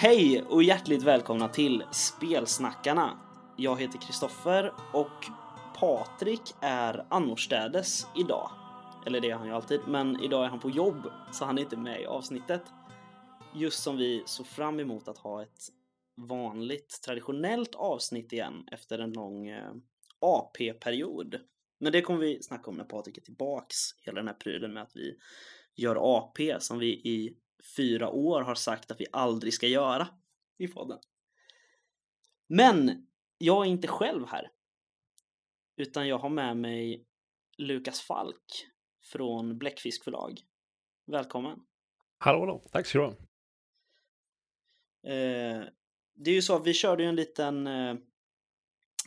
Hej och hjärtligt välkomna till Spelsnackarna. Jag heter Kristoffer och Patrik är annorstädes idag. Eller det är han ju alltid, men idag är han på jobb så han är inte med i avsnittet. Just som vi såg fram emot att ha ett vanligt traditionellt avsnitt igen efter en lång eh, AP-period. Men det kommer vi snacka om när Patrik är tillbaks. Hela den här prylen med att vi gör AP som vi i fyra år har sagt att vi aldrig ska göra i podden. Men jag är inte själv här. Utan jag har med mig Lukas Falk från Bläckfisk förlag. Välkommen! Hallå, hallå. Tack ska du ha. Eh, det är ju så att vi körde ju en liten eh,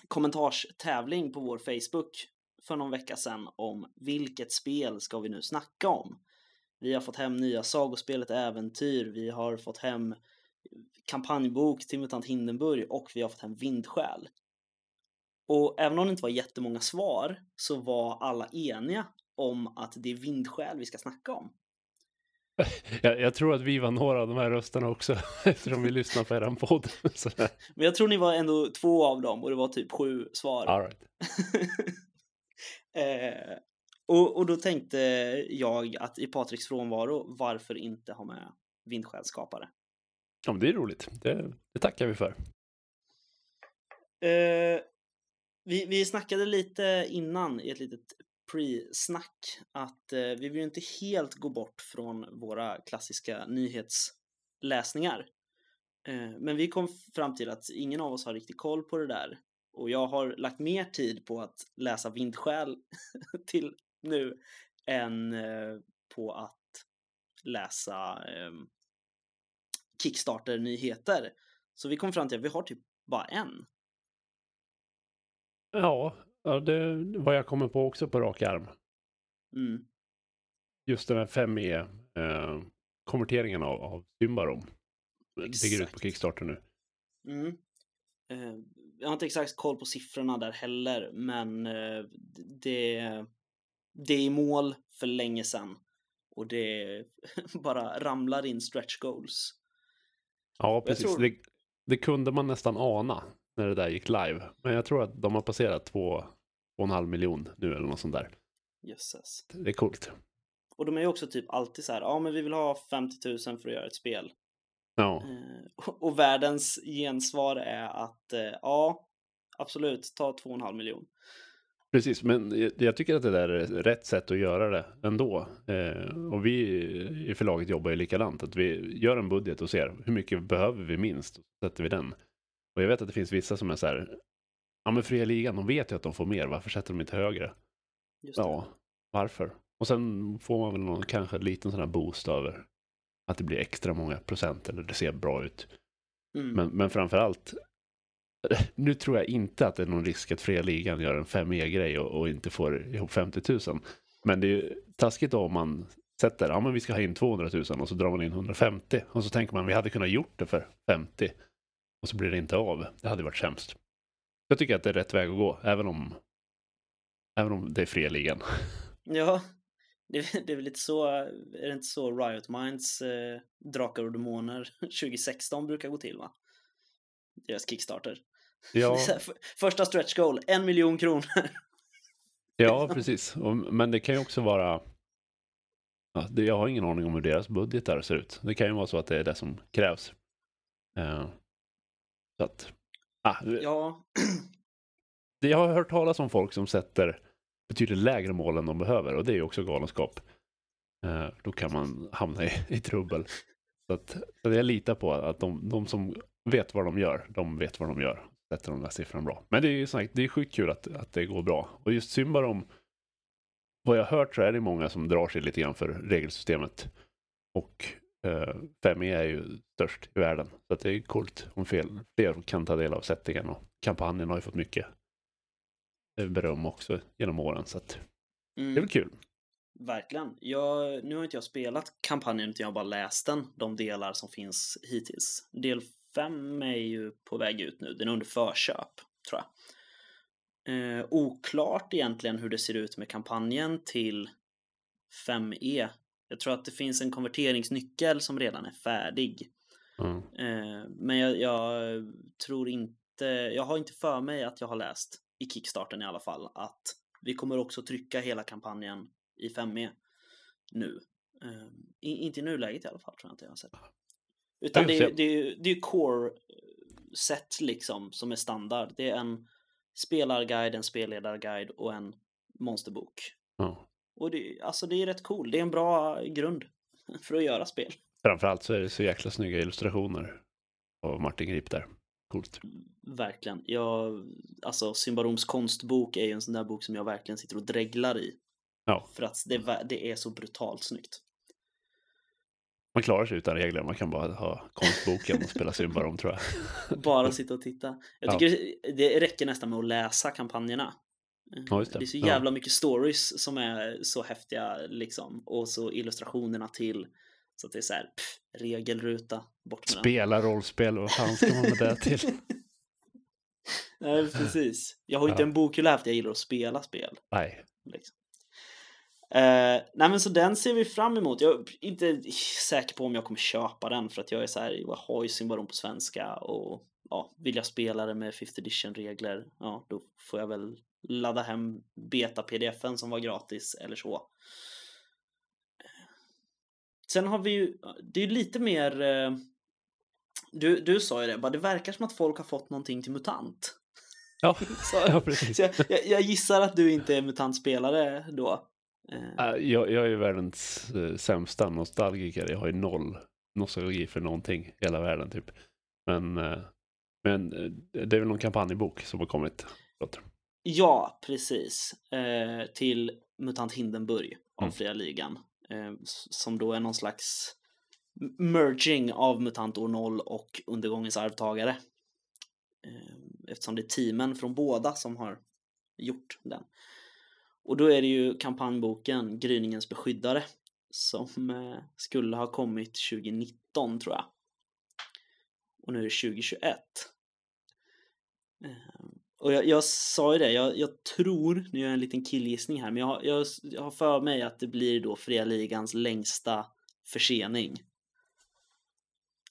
kommentarstävling på vår Facebook för någon vecka sedan om vilket spel ska vi nu snacka om? Vi har fått hem nya Sagospelet Äventyr, vi har fått hem kampanjbok till MUTANT Hindenburg och vi har fått hem Vindsjäl. Och även om det inte var jättemånga svar så var alla eniga om att det är Vindsjäl vi ska snacka om. Jag, jag, tror att vi var några av de här rösterna också eftersom vi lyssnade på eran podd. Men jag tror ni var ändå två av dem och det var typ sju svar. All right. eh, och, och då tänkte jag att i Patriks frånvaro, varför inte ha med Vindsjälsskapare? Ja, men det är roligt. Det, det tackar vi för. Eh, vi, vi snackade lite innan i ett litet pre-snack att eh, vi vill inte helt gå bort från våra klassiska nyhetsläsningar. Eh, men vi kom fram till att ingen av oss har riktigt koll på det där och jag har lagt mer tid på att läsa Vindsjäl till nu än eh, på att läsa eh, Kickstarter-nyheter. Så vi kom fram till att vi har typ bara en. Ja, det var jag kommer på också på rak arm. Mm. Just den här 5E eh, konverteringen av, av Symbarom. Ligger ut på Kickstarter nu. Mm. Eh, jag har inte exakt koll på siffrorna där heller, men eh, det, det är i mål för länge sedan och det bara ramlar in stretch goals. Ja, precis. Tror... Det, det, kunde man nästan ana när det där gick live. Men jag tror att de har passerat två, två och en halv miljon nu eller något sånt där. Jösses. Det är coolt. Och de är ju också typ alltid så här, ja men vi vill ha 50 000 för att göra ett spel. Ja. Eh, och världens gensvar är att eh, ja, absolut, ta två och en halv miljon. Precis, men jag tycker att det där är rätt sätt att göra det ändå. Eh, och vi i förlaget jobbar ju likadant, att vi gör en budget och ser hur mycket behöver vi minst, och sätter vi den. Och jag vet att det finns vissa som är så här, ja men fria ligan, de vet ju att de får mer, varför sätter de inte högre? Ja, varför? Och sen får man väl någon, kanske en liten sån här boost över att det blir extra många procent eller det ser bra ut. Mm. Men, men framför allt nu tror jag inte att det är någon risk att fria ligan gör en 5E-grej och, och, inte får ihop 50 000. Men det är ju taskigt om man sätter, ja men vi ska ha in 200 000 och så drar man in 150 och så tänker man vi hade kunnat gjort det för 50 och så blir det inte av. Det hade varit sämst. Jag tycker att det är rätt väg att gå, även om, även om det är fria ligan. Ja, det, det är väl lite så, är det inte så Riot Minds eh, Drakar och Demoner 2016 brukar gå till va? Deras Kickstarter. Ja. Första stretch goal, en miljon kronor. ja, precis. Men det kan ju också vara... Ja, jag har ingen aning om hur deras budgetar ser ut. Det kan ju vara så att det är det som krävs. Uh, så att... Ah, ja. Jag har hört talas om folk som sätter betydligt lägre mål än de behöver och det är ju också galenskap. Uh, då kan man hamna i, i trubbel. Så, att, så jag litar på att de, de som vet vad de gör, de vet vad de gör sätter de där siffrorna bra. Men det är ju sagt, det är sjukt kul att, att det går bra. Och just Symbarom, vad jag har hört så är det många som drar sig lite grann för regelsystemet. Och eh, 5E är ju störst i världen. Så det är coolt om fel, fler kan ta del av sättningen. Och kampanjen har ju fått mycket eh, beröm också genom åren. Så att, mm. det är väl kul. Verkligen. Jag, nu har inte jag spelat kampanjen utan jag har bara läst den, de delar som finns hittills. Del 5 är ju på väg ut nu. Den är under förköp, tror jag. Eh, oklart egentligen hur det ser ut med kampanjen till 5E. Jag tror att det finns en konverteringsnyckel som redan är färdig. Mm. Eh, men jag, jag tror inte, jag har inte för mig att jag har läst i Kickstarten i alla fall att vi kommer också trycka hela kampanjen i 5e nu. Eh, inte i nuläget i alla fall tror jag inte jag har sett. Utan det, är- det, är det är ju core set liksom som är standard. Det är en spelarguide, en spelledarguide och en monsterbok. Ja. Och det, alltså det är rätt cool. Det är en bra grund för att göra spel. Framförallt så är det så jäkla snygga illustrationer av Martin Grip där. Coolt. Verkligen. Jag, alltså Symbaroms konstbok är ju en sån där bok som jag verkligen sitter och dreglar i. Ja. För att det, det är så brutalt snyggt. Man klarar sig utan regler, man kan bara ha konstboken och spela Symbarom tror jag. Bara sitta och titta. Jag Ja. tycker det- det räcker nästan med att läsa kampanjerna. Ja, just det. det är så Ja. jävla mycket stories som är så häftiga liksom. Och så illustrationerna till. Så att det är så här, pff, regelruta, bort med den. Spela rollspel, vad fan ska man med det till? Nej, precis. Jag har inte Ja. en bokhylla för jag gillar att spela spel. Nej. Liksom. Eh, nej men så den ser vi fram emot. Jag är inte säker på om jag kommer köpa den för att jag är så här, jag har ju Symbarom på svenska och ja, vill jag spela det med 5th edition regler, ja då får jag väl ladda hem beta-pdfen som var gratis eller så. Sen har vi ju, det är ju lite mer, eh, du, du sa ju det, bara det verkar som att folk har fått någonting till MUTANT. Ja, Så, ja precis. så jag, jag, jag gissar att du inte är MUTANT-spelare då. Eh, Äh, Jag, jag är ju världens eh, sämsta nostalgiker. Jag har ju noll nostalgi för någonting i hela världen typ. Men, eh, men eh, det är väl någon kampanjbok som har kommit. Förlåt. Ja, precis. Eh, till MUTANT Hindenburg av Mm. Fria Ligan. Eh, som då är någon slags merging av MUTANT år 0 och Undergångens arvtagare. Eh, eftersom det är teamen från båda som har gjort den. Och då är det ju kampanjboken Gryningens beskyddare som eh, skulle ha kommit 2019 tror jag. Och nu är det 2021. Ehm, och jag, jag sa ju det, jag, jag tror, nu gör jag en liten killgissning här, men jag, jag, jag har för mig att det blir då Fria Ligans längsta försening.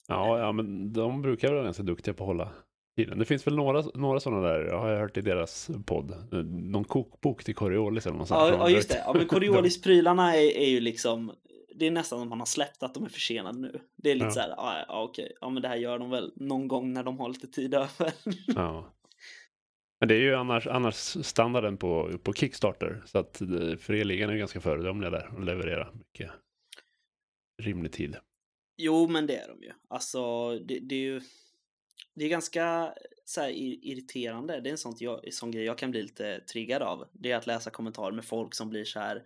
Ja, ja, men de brukar vara ganska duktiga på att hålla tiden. Det finns väl några, några sådana där, jag har hört i deras podd. Någon kokbok till Coriolis eller något sånt. Ja, ja just det. Ja, men Coriolis-prylarna är, är ju liksom, det är nästan som man har släppt att de är försenade nu. Det är lite Ja. så här, ja, ja okej, ja men det här gör de väl någon gång när de har lite tid över. Ja. Men det är ju annars, annars standarden på, på Kickstarter. Så att eh, Freligan är ju ganska föredömliga där och levererar mycket rimlig tid. Jo, men det är de ju. Alltså, det, det är ju det är ganska så här, ir- irriterande. Det är en sån, jag, sån grej jag kan bli lite triggad av. Det är att läsa kommentarer med folk som blir så här.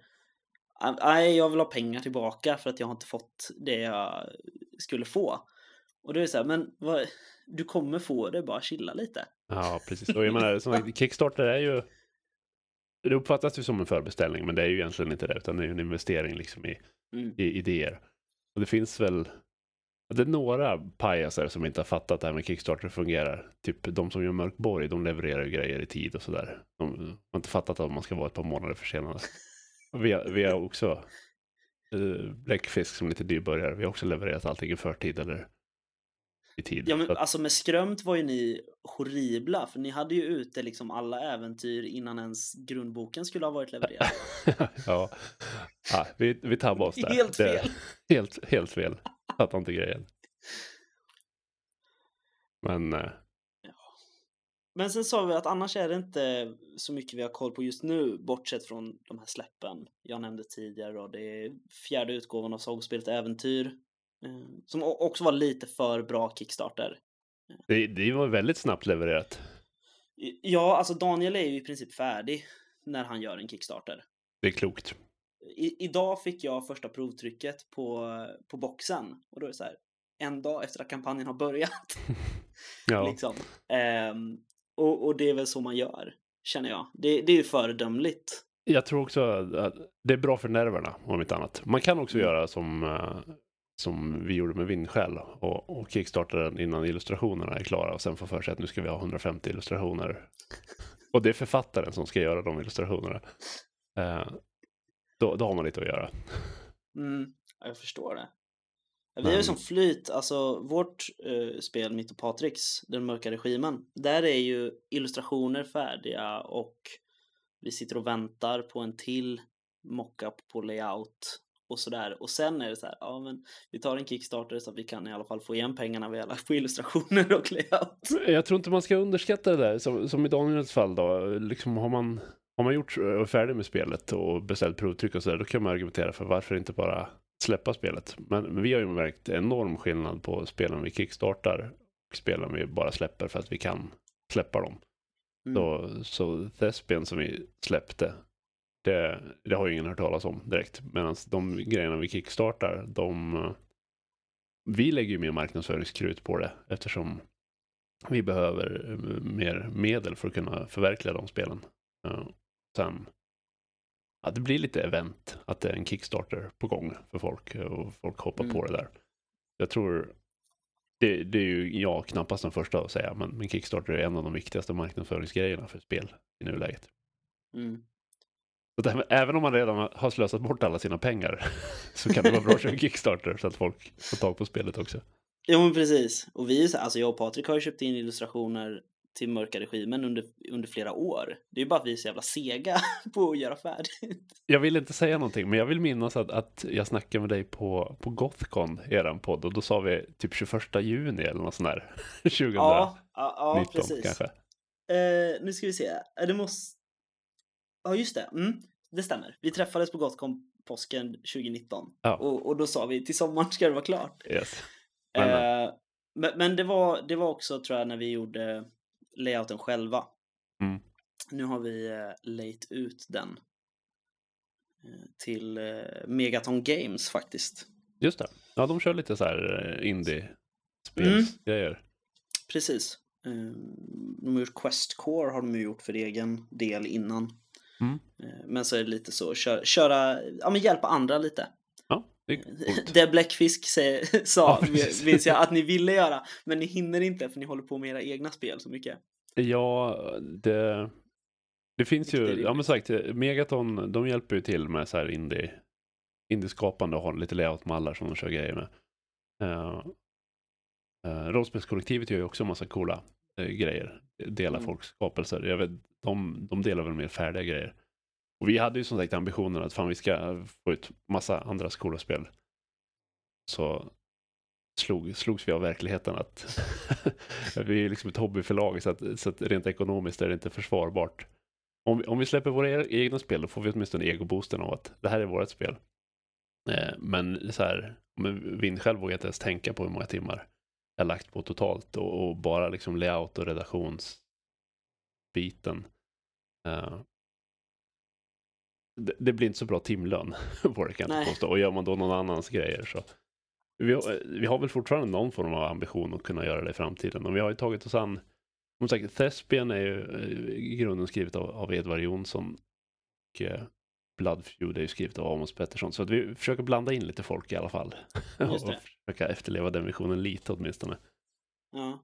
Nej, jag vill ha pengar tillbaka för att jag har inte fått det jag skulle få. Och då är det så här, men vad, du kommer få det, bara chilla lite. Ja, precis. Och jag menar, sagt, Kickstarter är ju... Det uppfattas ju som en förbeställning, men det är ju egentligen inte det, utan det är ju en investering liksom i, Mm. i idéer. Och det finns väl... Det är några pajaser som inte har fattat det här med Kickstarter fungerar. Typ de som gör Mörkborg, de levererar ju grejer i tid och sådär. De har inte fattat att man ska vara ett par månader försenade. Vi, har, vi har också eh, Bläckfisk som lite nybörjare. Vi har också levererat allting i förtid eller i tid. Ja, men att- alltså med Skrömt var ju ni horribla, för ni hade ju ute liksom alla äventyr innan ens grundboken skulle ha varit levererad. ja, ja vi, vi tabbade oss där. Helt Det- fel. Helt, helt fel. Fattar inte grejen. Men eh, Men sen sa vi att annars är det inte så mycket vi har koll på just nu, bortsett från de här släppen jag nämnde tidigare. Då. Det är fjärde utgåvan av sagospelet Äventyr, eh, som också var lite för bra Kickstarter. det, det var väldigt snabbt levererat. Ja, alltså Daniel är ju i princip färdig när han gör en Kickstarter. Det är klokt. I, idag fick jag första provtrycket på, på boxen och då är det så här, en dag efter att kampanjen har börjat. Ja, liksom. Ehm, och, och det är väl så man gör, känner jag. Det, det är ju föredömligt. jag tror också att det är bra för nerverna, om inte annat. Man kan också Mm. göra som, eh, som vi gjorde med Vindskäl och, och kickstarta den innan illustrationerna är klara och sen få för sig att nu ska vi ha 150 illustrationer. Och det är författaren som ska göra de illustrationerna. Eh, då, då har man lite att göra. Mm, ja, jag förstår det. Vi har ju som flyt, alltså vårt eh, spel, mitt och Patriks, Den mörka regimen, där är ju illustrationer färdiga och vi sitter och väntar på en till mockup på layout och sådär. Och sen är det så här, ja men vi tar en Kickstarter så att vi kan i alla fall få igen pengarna vi har lagt på illustrationer och layout. Jag tror inte man ska underskatta det där. Som, som i Daniels fall då, liksom har man, har man gjort eh, färdigt med spelet och beställt provtryck och sådär, då kan man argumentera för varför inte bara släppa spelet. Men, men vi har ju märkt enorm skillnad på spelen vi kickstartar och spelen vi bara släpper för att vi kan släppa dem. Mm. Så, så Thespian som vi släppte, det, det har ju ingen hört talas om direkt. Medan de grejerna vi kickstartar, de... eh, Vi lägger ju mer marknadsföringskrut på det eftersom vi behöver eh, mer medel för att kunna förverkliga de spelen. Eh, Sen, ja, det blir lite event, att det är en Kickstarter på gång för folk och folk hoppar Mm. på det där. Jag tror, det, det är ju jag knappast den första att säga, men, men Kickstarter är en av de viktigaste marknadsföringsgrejerna för spel i nuläget. Mm. Så här- även om man redan har slösat bort alla sina pengar så kan det vara bra att köra Kickstarter så att folk får tag på spelet också. Jo men precis. Och vi alltså jag och Patrik har ju köpt in illustrationer till mörka regimen under, under flera år. Det är ju bara att vi är så jävla sega på att göra färdigt. Jag vill inte säga någonting, men jag vill minnas att, att jag snackade med dig på, på Gothcon, eran podd, och då sa vi typ 21 juni eller något sånt där. 2019 Ja, ja, ja precis. kanske. Eh, nu ska vi se. Eh, Det måste... Ja, just det. Mm, det stämmer. Vi träffades på Gothcon påsken 2019. Ja. Och, och då sa vi till sommaren ska det vara klart. Yes. Men, men. Eh, men, men det, var, det var också tror jag när vi gjorde layouten själva. Mm. Nu har vi eh, layt ut den eh, till eh, Megaton Games faktiskt. Just det. Ja, de kör lite så här indie-spelsgrejer. Precis. Eh, De har gjort Quest Core har de gjort för egen del innan. Mm. Men så är det lite så, kö- köra, ja men hjälpa andra lite. Det. Det Bläckfisk sä- sa, Ja, minns jag, att ni ville göra. Men ni hinner inte för ni håller på med era egna spel så mycket. Ja, det, det finns ju, ja men sagt, Megaton, de hjälper ju till med så här indie, indie-skapande och har lite layout-mallar som de kör grejer med. Uh, uh, Rollspelskollektivet gör ju också en massa coola eh, grejer, delar Mm. folks skapelser. Jag vet, de, de delar väl mer färdiga grejer. Och vi hade ju som sagt ambitionen att fan vi ska få ut massa andra coola spel. Så slog, slogs vi av verkligheten att vi är liksom ett hobbyförlag så att, så att rent ekonomiskt är det inte försvarbart. Om, vi- om vi släpper våra e-, egna spel då får vi åtminstone egoboosten av att det här är vårt spel. Eh, men så här, men Vind själv vågar inte ens tänka på hur många timmar jag lagt på totalt och, och bara liksom layout och redaktionsbiten. Eh, det, blir inte så bra timlön på det kan jag inte påstå. Och gör man då någon annans grejer så vi har, vi har väl fortfarande någon form av ambition att kunna göra det i framtiden. Och vi har ju tagit oss an, som sagt, Thespian är ju eh, i grunden skrivet av, av Edvard Jonsson. Och eh, Bloodfeud är ju skrivet av Amos Pettersson. Så att vi försöker blanda in lite folk i alla fall. Och försöka efterleva den visionen lite åtminstone. Ja.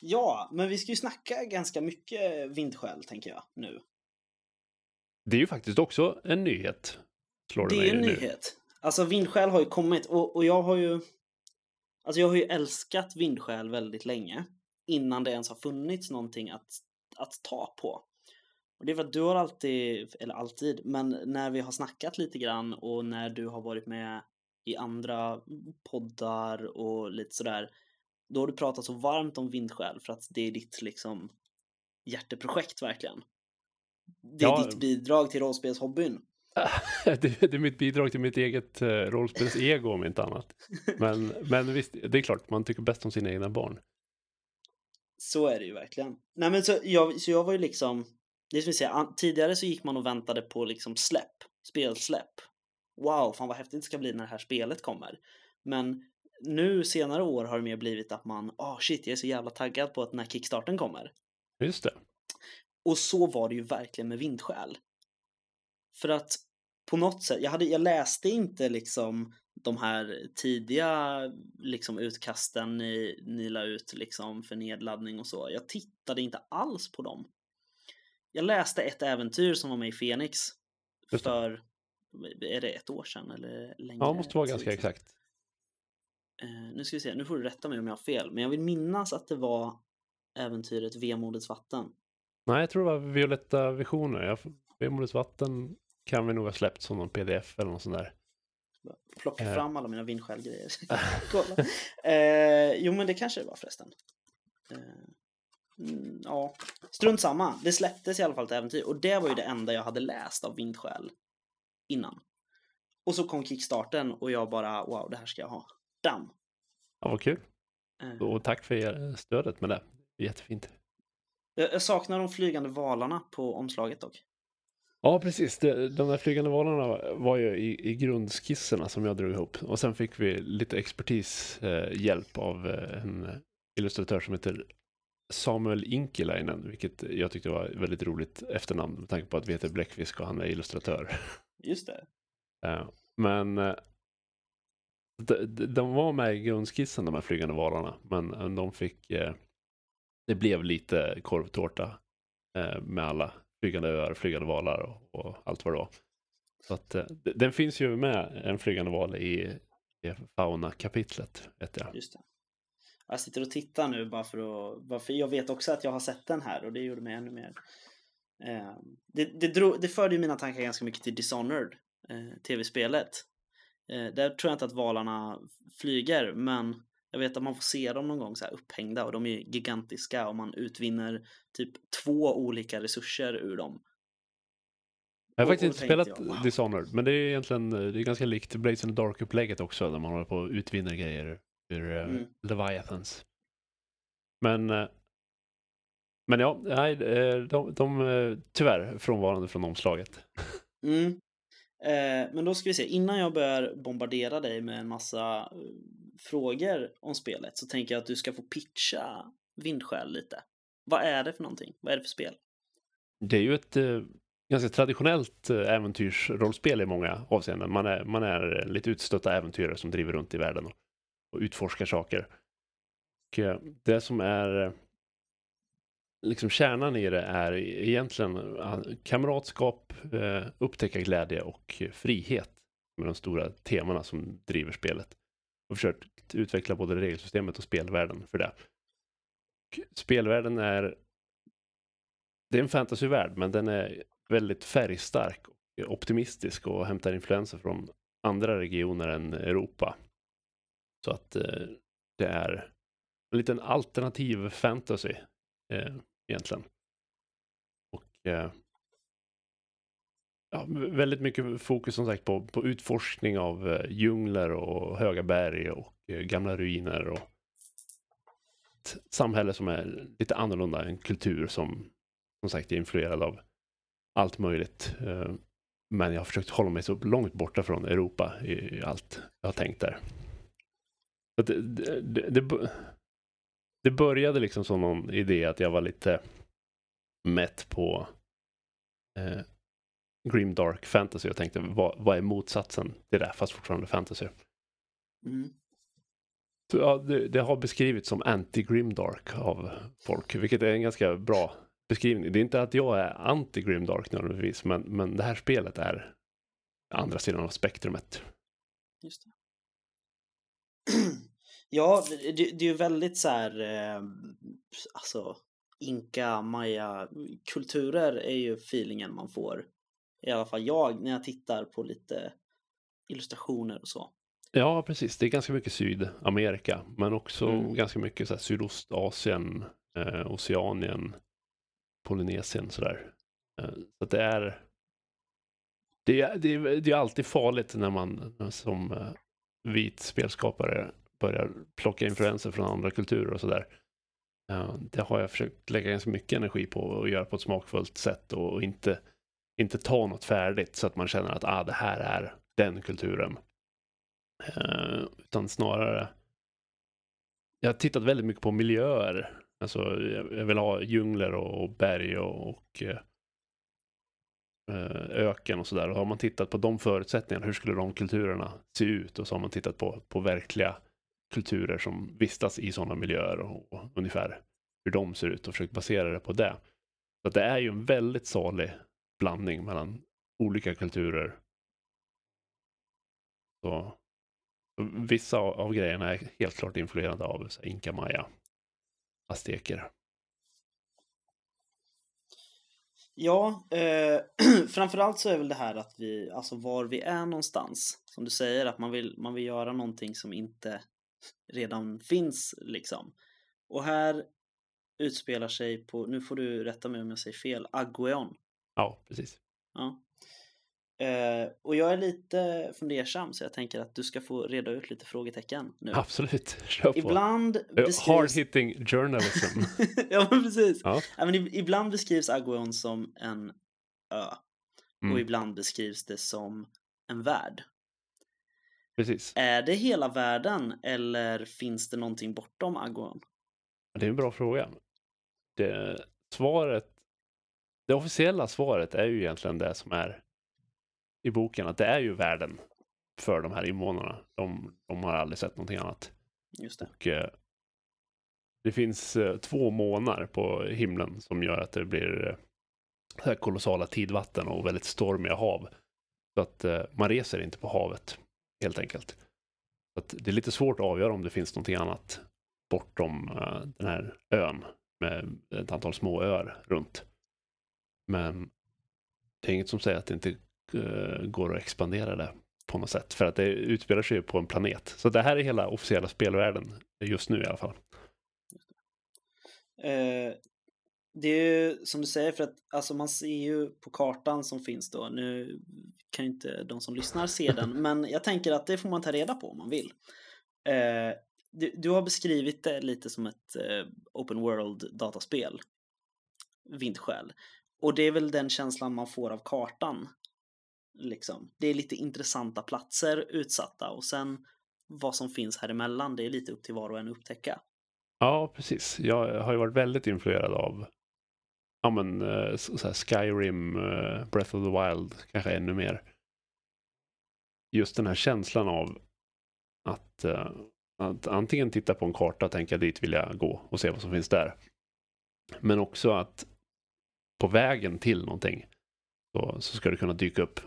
Ja, men vi ska ju snacka ganska mycket vindskäl tänker jag nu. Det är ju faktiskt också en nyhet. Slår Det är en nu. nyhet. Alltså vindskäl har ju kommit och, och jag har ju Alltså jag har ju älskat vindskäl väldigt länge innan det ens har funnits någonting att, att ta på. Och det är för att du har alltid, eller alltid, men när vi har snackat lite grann och när du har varit med i andra poddar och lite sådär, då har du pratat så varmt om vindskäl för att det är ditt liksom hjärteprojekt verkligen. Det är Ja. ditt bidrag till rollspelshobbyn. det, det är mitt bidrag till mitt eget eh, rollspelsego om inte annat. Men, men visst, det är klart, man tycker bäst om sina egna barn. Så är det ju verkligen. Nej men så jag, så jag var ju liksom, det som vi säger, tidigare så gick man och väntade på liksom släpp, spelsläpp. Wow, fan vad häftigt det ska bli när det här spelet kommer. Men nu senare år har det mer blivit att man, ah oh, shit jag är så jävla taggad på att när kickstarten kommer. Just det. Och så var det ju verkligen med vindskäl. För att på något sätt, jag, hade, jag läste inte liksom de här tidiga liksom utkasten ni, ni la ut liksom för nedladdning och så. Jag tittade inte alls på dem. Jag läste ett äventyr som var med i Fenix det. för, är det ett år sedan eller längre? Ja, måste vara ganska exakt. Eh, nu ska vi se, nu får du rätta mig om jag har fel, men jag vill minnas att det var äventyret Vemodets vatten. Nej, jag tror det var Violetta Visioner. Jag, Vemodets vatten kan vi nog ha släppt som någon pdf eller något sånt där. Plocka Eh. fram alla mina vindskällgrejer. Kolla. Eh, jo, men det kanske det var förresten. Eh, mm, ja, strunt samma. Det släpptes i alla fall ett äventyr och det var ju det enda jag hade läst av vindskäl innan. Och så kom kickstarten och jag bara wow, det här ska jag ha. Damn. Ja, vad kul. Eh, Och tack för er stödet med det. Jättefint. Jag, saknar de flygande valarna på omslaget dock. Ja, precis. Det, de där flygande valarna var ju i, i grundskisserna som jag drog ihop. Och sen fick vi lite expertishjälp eh, hjälp av eh, en illustratör som heter Samuel Inkilainen, vilket jag tyckte var väldigt roligt efternamn med tanke på att vi heter Bläckfisk och han är illustratör. Just det. Eh, Men eh, de, de- de var med i grundskissen de här flygande valarna, men de fick, det blev lite korvtårta eh, med alla flygande öar, flygande valar och, och allt vad det var. Så att eh, den finns ju med, en flygande val i, i fauna-kapitlet, vet jag. Just det. Jag sitter och tittar nu bara för att, bara för jag vet också att jag har sett den här och det gjorde mig ännu mer. Eh, det, det, drog, det förde ju mina tankar ganska mycket till Dishonored, eh, tv-spelet. Eh, där tror jag inte att valarna flyger, men jag vet att man får se dem någon gång så här upphängda och de är gigantiska och man utvinner typ två olika resurser ur dem. Jag har faktiskt inte spelat jag, wow. Dishonored, men det är egentligen det är ganska likt Blades the Dark-upplägget också, där man håller på och utvinner grejer ur eh, Mm. Leviathans. Men, eh, men ja, nej, eh, de, de eh, tyvärr frånvarande från omslaget. Mm. Eh, men då ska vi se, innan jag börjar bombardera dig med en massa frågor om spelet så tänker jag att du ska få pitcha Vindskäl lite. Vad är det för någonting? Vad är det för spel? Det är ju ett eh, ganska traditionellt eh, äventyrsrollspel i många avseenden. Man är, man är lite utstötta äventyrare som driver runt i världen och, och utforskar saker. Och, eh, det som är eh, liksom kärnan i det är e-, egentligen eh, kamratskap, eh, upptäckarglädje och frihet med de stora temana som driver spelet. Och försökt utveckla både regelsystemet och spelvärlden för det. Spelvärlden är det är en fantasyvärld, men den är väldigt färgstark och optimistisk och hämtar influenser från andra regioner än Europa. Så att eh, det är en liten alternativ fantasy eh, egentligen. Och eh, ja, väldigt mycket fokus som sagt på, på utforskning av eh, djungler och höga berg och eh, gamla ruiner och ett samhälle som är lite annorlunda, en kultur som som sagt är influerad av allt möjligt. Eh, Men jag har försökt hålla mig så långt borta från Europa i allt jag har tänkt där. Det, det, det, det, började liksom som någon idé att jag var lite mätt på eh, Grim Dark Fantasy. Jag tänkte, vad, vad är motsatsen till det, fast fortfarande fantasy? Mm. Så, ja, det, det har beskrivits som anti-grimdark av folk, vilket är en ganska bra beskrivning. Det är inte att jag är anti-grimdark nödvändigtvis, men, men det här spelet är andra sidan av spektrumet. Just det. Ja, det, det är ju väldigt så här, eh, alltså inka, maya kulturer är ju feelingen man får. I alla fall jag när jag tittar på lite illustrationer och så. Ja, precis. Det är ganska mycket Sydamerika, men också Mm. ganska mycket så här Sydostasien, eh, Oceanien, Polynesien sådär. Eh, så det är det är, det, är, det är alltid farligt när man som eh, vit spelskapare börjar plocka influenser från andra kulturer och sådär. Eh, det har jag försökt lägga ganska mycket energi på och göra på ett smakfullt sätt och, och inte, inte ta något färdigt så att man känner att ah, det här är den kulturen. Eh, utan snarare jag har tittat väldigt mycket på miljöer. Alltså jag jag vill ha djungler och, och berg och, och eh, eh, öken och sådär. Och har man tittat på de förutsättningarna, hur skulle de kulturerna se ut? Och så har man tittat på, på verkliga kulturer som vistas i sådana miljöer och, och ungefär hur de ser ut och försökt basera det på det. Så att det är ju en väldigt salig blandning mellan olika kulturer. Så Vissa av, grejerna är helt klart influerade av Inka Maya, azteker. Ja, eh, framförallt så är väl det här att vi, alltså var vi är någonstans. Som du säger, att man vill, man vill göra någonting som inte redan finns liksom. Och här utspelar sig på, nu får du rätta mig om jag säger fel, Agueon. Ja, precis. Ja. Eh, och jag är lite fundersam så jag tänker att du ska få reda ut lite frågetecken nu. Absolut, kör på. Ibland Eh, beskrivs... Hard-hitting journalism. ja, men precis. Ja. Ja, men ib- ibland beskrivs Agueon som en ö. Och Mm. ibland beskrivs det som en värld. Precis. Är det hela världen eller finns det någonting bortom Agueon? Det är en bra fråga. Det, svaret, det officiella svaret är ju egentligen det som är i boken, att det är ju världen för de här invånarna. De, de har aldrig sett någonting annat. Just det. Och eh, det finns eh, två månar på himlen som gör att det blir eh, kolossala tidvatten och väldigt stormiga hav. Så att eh, man reser inte på havet, helt enkelt. Så att det är lite svårt att avgöra om det finns någonting annat bortom eh, den här ön med ett antal små öar runt. Men det är inget som säger att det inte eh, går att expandera det på något sätt. För att det utspelar sig ju på en planet. Så det här är hela officiella spelvärlden just nu i alla fall. Eh, det är ju som du säger för att alltså man ser ju på kartan som finns då. Nu kan ju inte de som lyssnar se den, men jag tänker att det får man ta reda på om man vill. Eh, du, du har beskrivit det lite som ett eh, open world dataspel. Vindskäl. Och det är väl den känslan man får av kartan. Liksom. Det är lite intressanta platser utsatta och sen vad som finns här emellan, det är lite upp till var och en att upptäcka. Ja, precis. Jag eh, har ju varit väldigt influerad av ja, men, eh, så här Skyrim, eh, Breath of the Wild, kanske ännu mer. Just den här känslan av att, att antingen titta på en karta och tänka dit vill jag gå och se vad som finns där. Men också att på vägen till någonting så, så ska det kunna dyka upp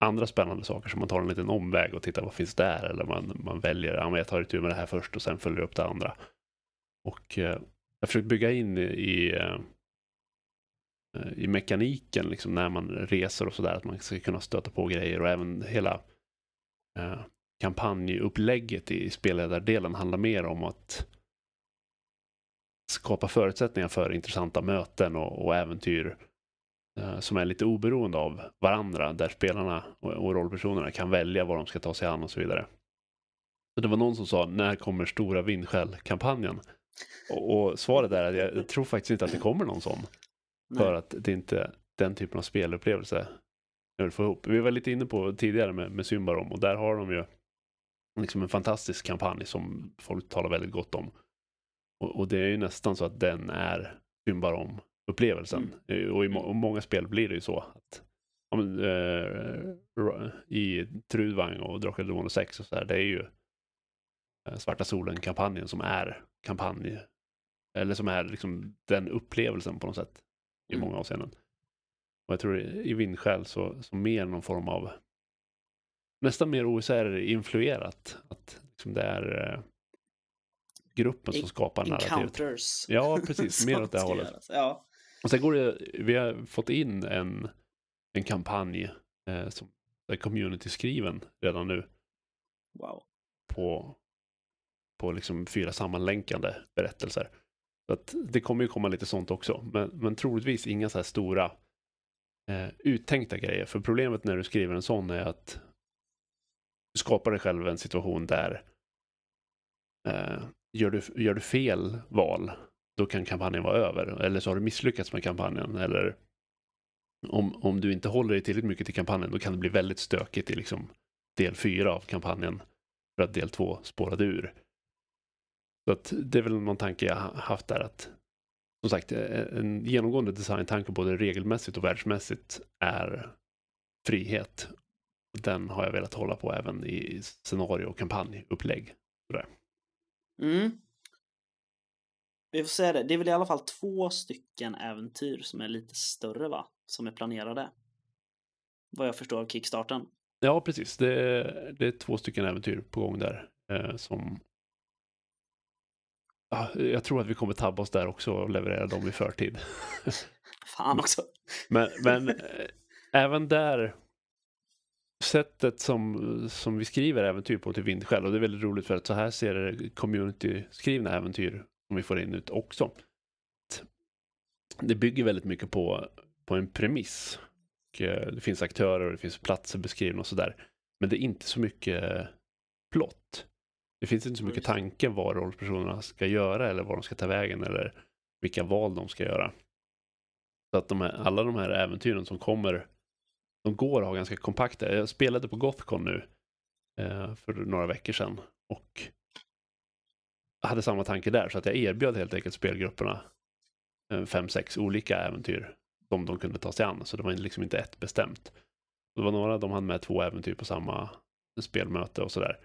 andra spännande saker Så man tar en liten omväg och tittar vad finns där eller man, man väljer, ja men jag tar itu med det här först och sen följer upp det andra. Och eh, jag försökt bygga in i, i, eh, i mekaniken liksom när man reser och sådär att man ska kunna stöta på grejer och även hela eh, kampanjupplägget i spelledardelen handlar mer om att skapa förutsättningar för intressanta möten och, och äventyr eh, som är lite oberoende av varandra där spelarna och, och rollpersonerna kan välja vad de ska ta sig an och så vidare. Så det var någon som sa, när kommer Stora Vindskäl-kampanjen? Och, och svaret är att jag, jag tror faktiskt inte att det kommer någon sån. Nej. För att det är inte den typen av spelupplevelse jag vill få ihop. Vi var lite inne på tidigare med, med Symbarom och där har de ju liksom en fantastisk kampanj som folk talar väldigt gott om. Och, och det är ju nästan så att den är Symbarom-upplevelsen. Eh, Och i må, och många spel blir det ju så att ja, men, eh, i Trudvang och Drakar och Demoner 6 och så där, det är ju eh, Svarta Solen-kampanjen som är kampanj eller som är liksom den upplevelsen på något sätt i Mm. många avseenden. Och jag tror i Vindskäl så, så mer någon form av nästan mer OSR-influerat. Att liksom det är eh, gruppen som skapar narrativet. Encounters. Ja, precis. Mer åt det hållet. Ja. Och sen går det, vi har fått in en, en kampanj eh, som är community-skriven redan nu Wow. på, på liksom fyra sammanlänkande berättelser. Så att det kommer ju komma lite sånt också, men, men troligtvis inga så här stora eh, uttänkta grejer. För problemet när du skriver en sån är att du skapar dig själv en situation där eh, gör, du, gör du fel val, då kan kampanjen vara över. Eller så har du misslyckats med kampanjen. Eller om, om du inte håller dig tillräckligt mycket till kampanjen, då kan det bli väldigt stökigt i liksom del fyra av kampanjen för att del två spårade ur. Så att det är väl någon tanke jag haft där att som sagt, eh, en genomgående designtanke både regelmässigt och världsmässigt är frihet. Den har jag velat hålla på även i scenario och kampanjupplägg. Mm. Vi får säga det, det är väl i alla fall två stycken äventyr som är lite större va? Som är planerade. Vad jag förstår av kickstarten. Ja, precis. Det är, det är två stycken äventyr på gång där. Eh, som... Ja, jag tror att vi kommer tabba oss där också och leverera dem i förtid. Fan också. men, men eh, även där, sättet som, som vi skriver äventyr på till Vindskäl, och det är väldigt roligt för att så här ser det community-skrivna äventyr som vi får in ut också. Det bygger väldigt mycket på, på en premiss. Och eh, det finns aktörer och det finns platser beskrivna och sådär. Men det är inte så mycket plott. Det finns inte så mycket tanke vad rollpersonerna ska göra eller var de ska ta vägen eller vilka val de ska göra. Så att de här, alla de här äventyren som kommer, de går att ha ganska kompakta. Jag spelade på Gothcon nu eh, för några veckor sedan och hade samma tanke där så att jag erbjöd helt enkelt spelgrupperna eh, fem, sex olika äventyr som de kunde ta sig an. Så det var liksom inte ett bestämt. Det var några, de hade med två äventyr på samma spelmöte och sådär.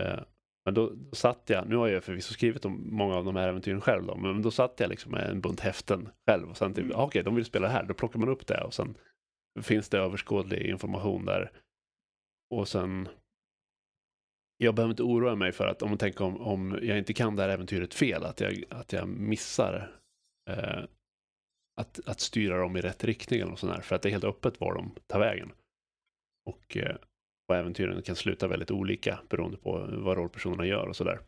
Eh, men då, då satt jag, nu har jag förvisso skrivit om många av de här äventyren själv då, men då satt jag liksom med en bunt häften själv och sen typ, mm. okej, okay, de vill spela här, då plockar man upp det och sen finns det överskådlig information där. Och sen, jag behöver inte oroa mig för att om man tänker om, om jag inte kan det här äventyret fel, att jag, att jag missar eh, att, att styra dem i rätt riktning eller sånt där, för att det är helt öppet var de tar vägen. Och eh, och äventyren kan sluta väldigt olika beroende på vad rollpersonerna gör och sådär.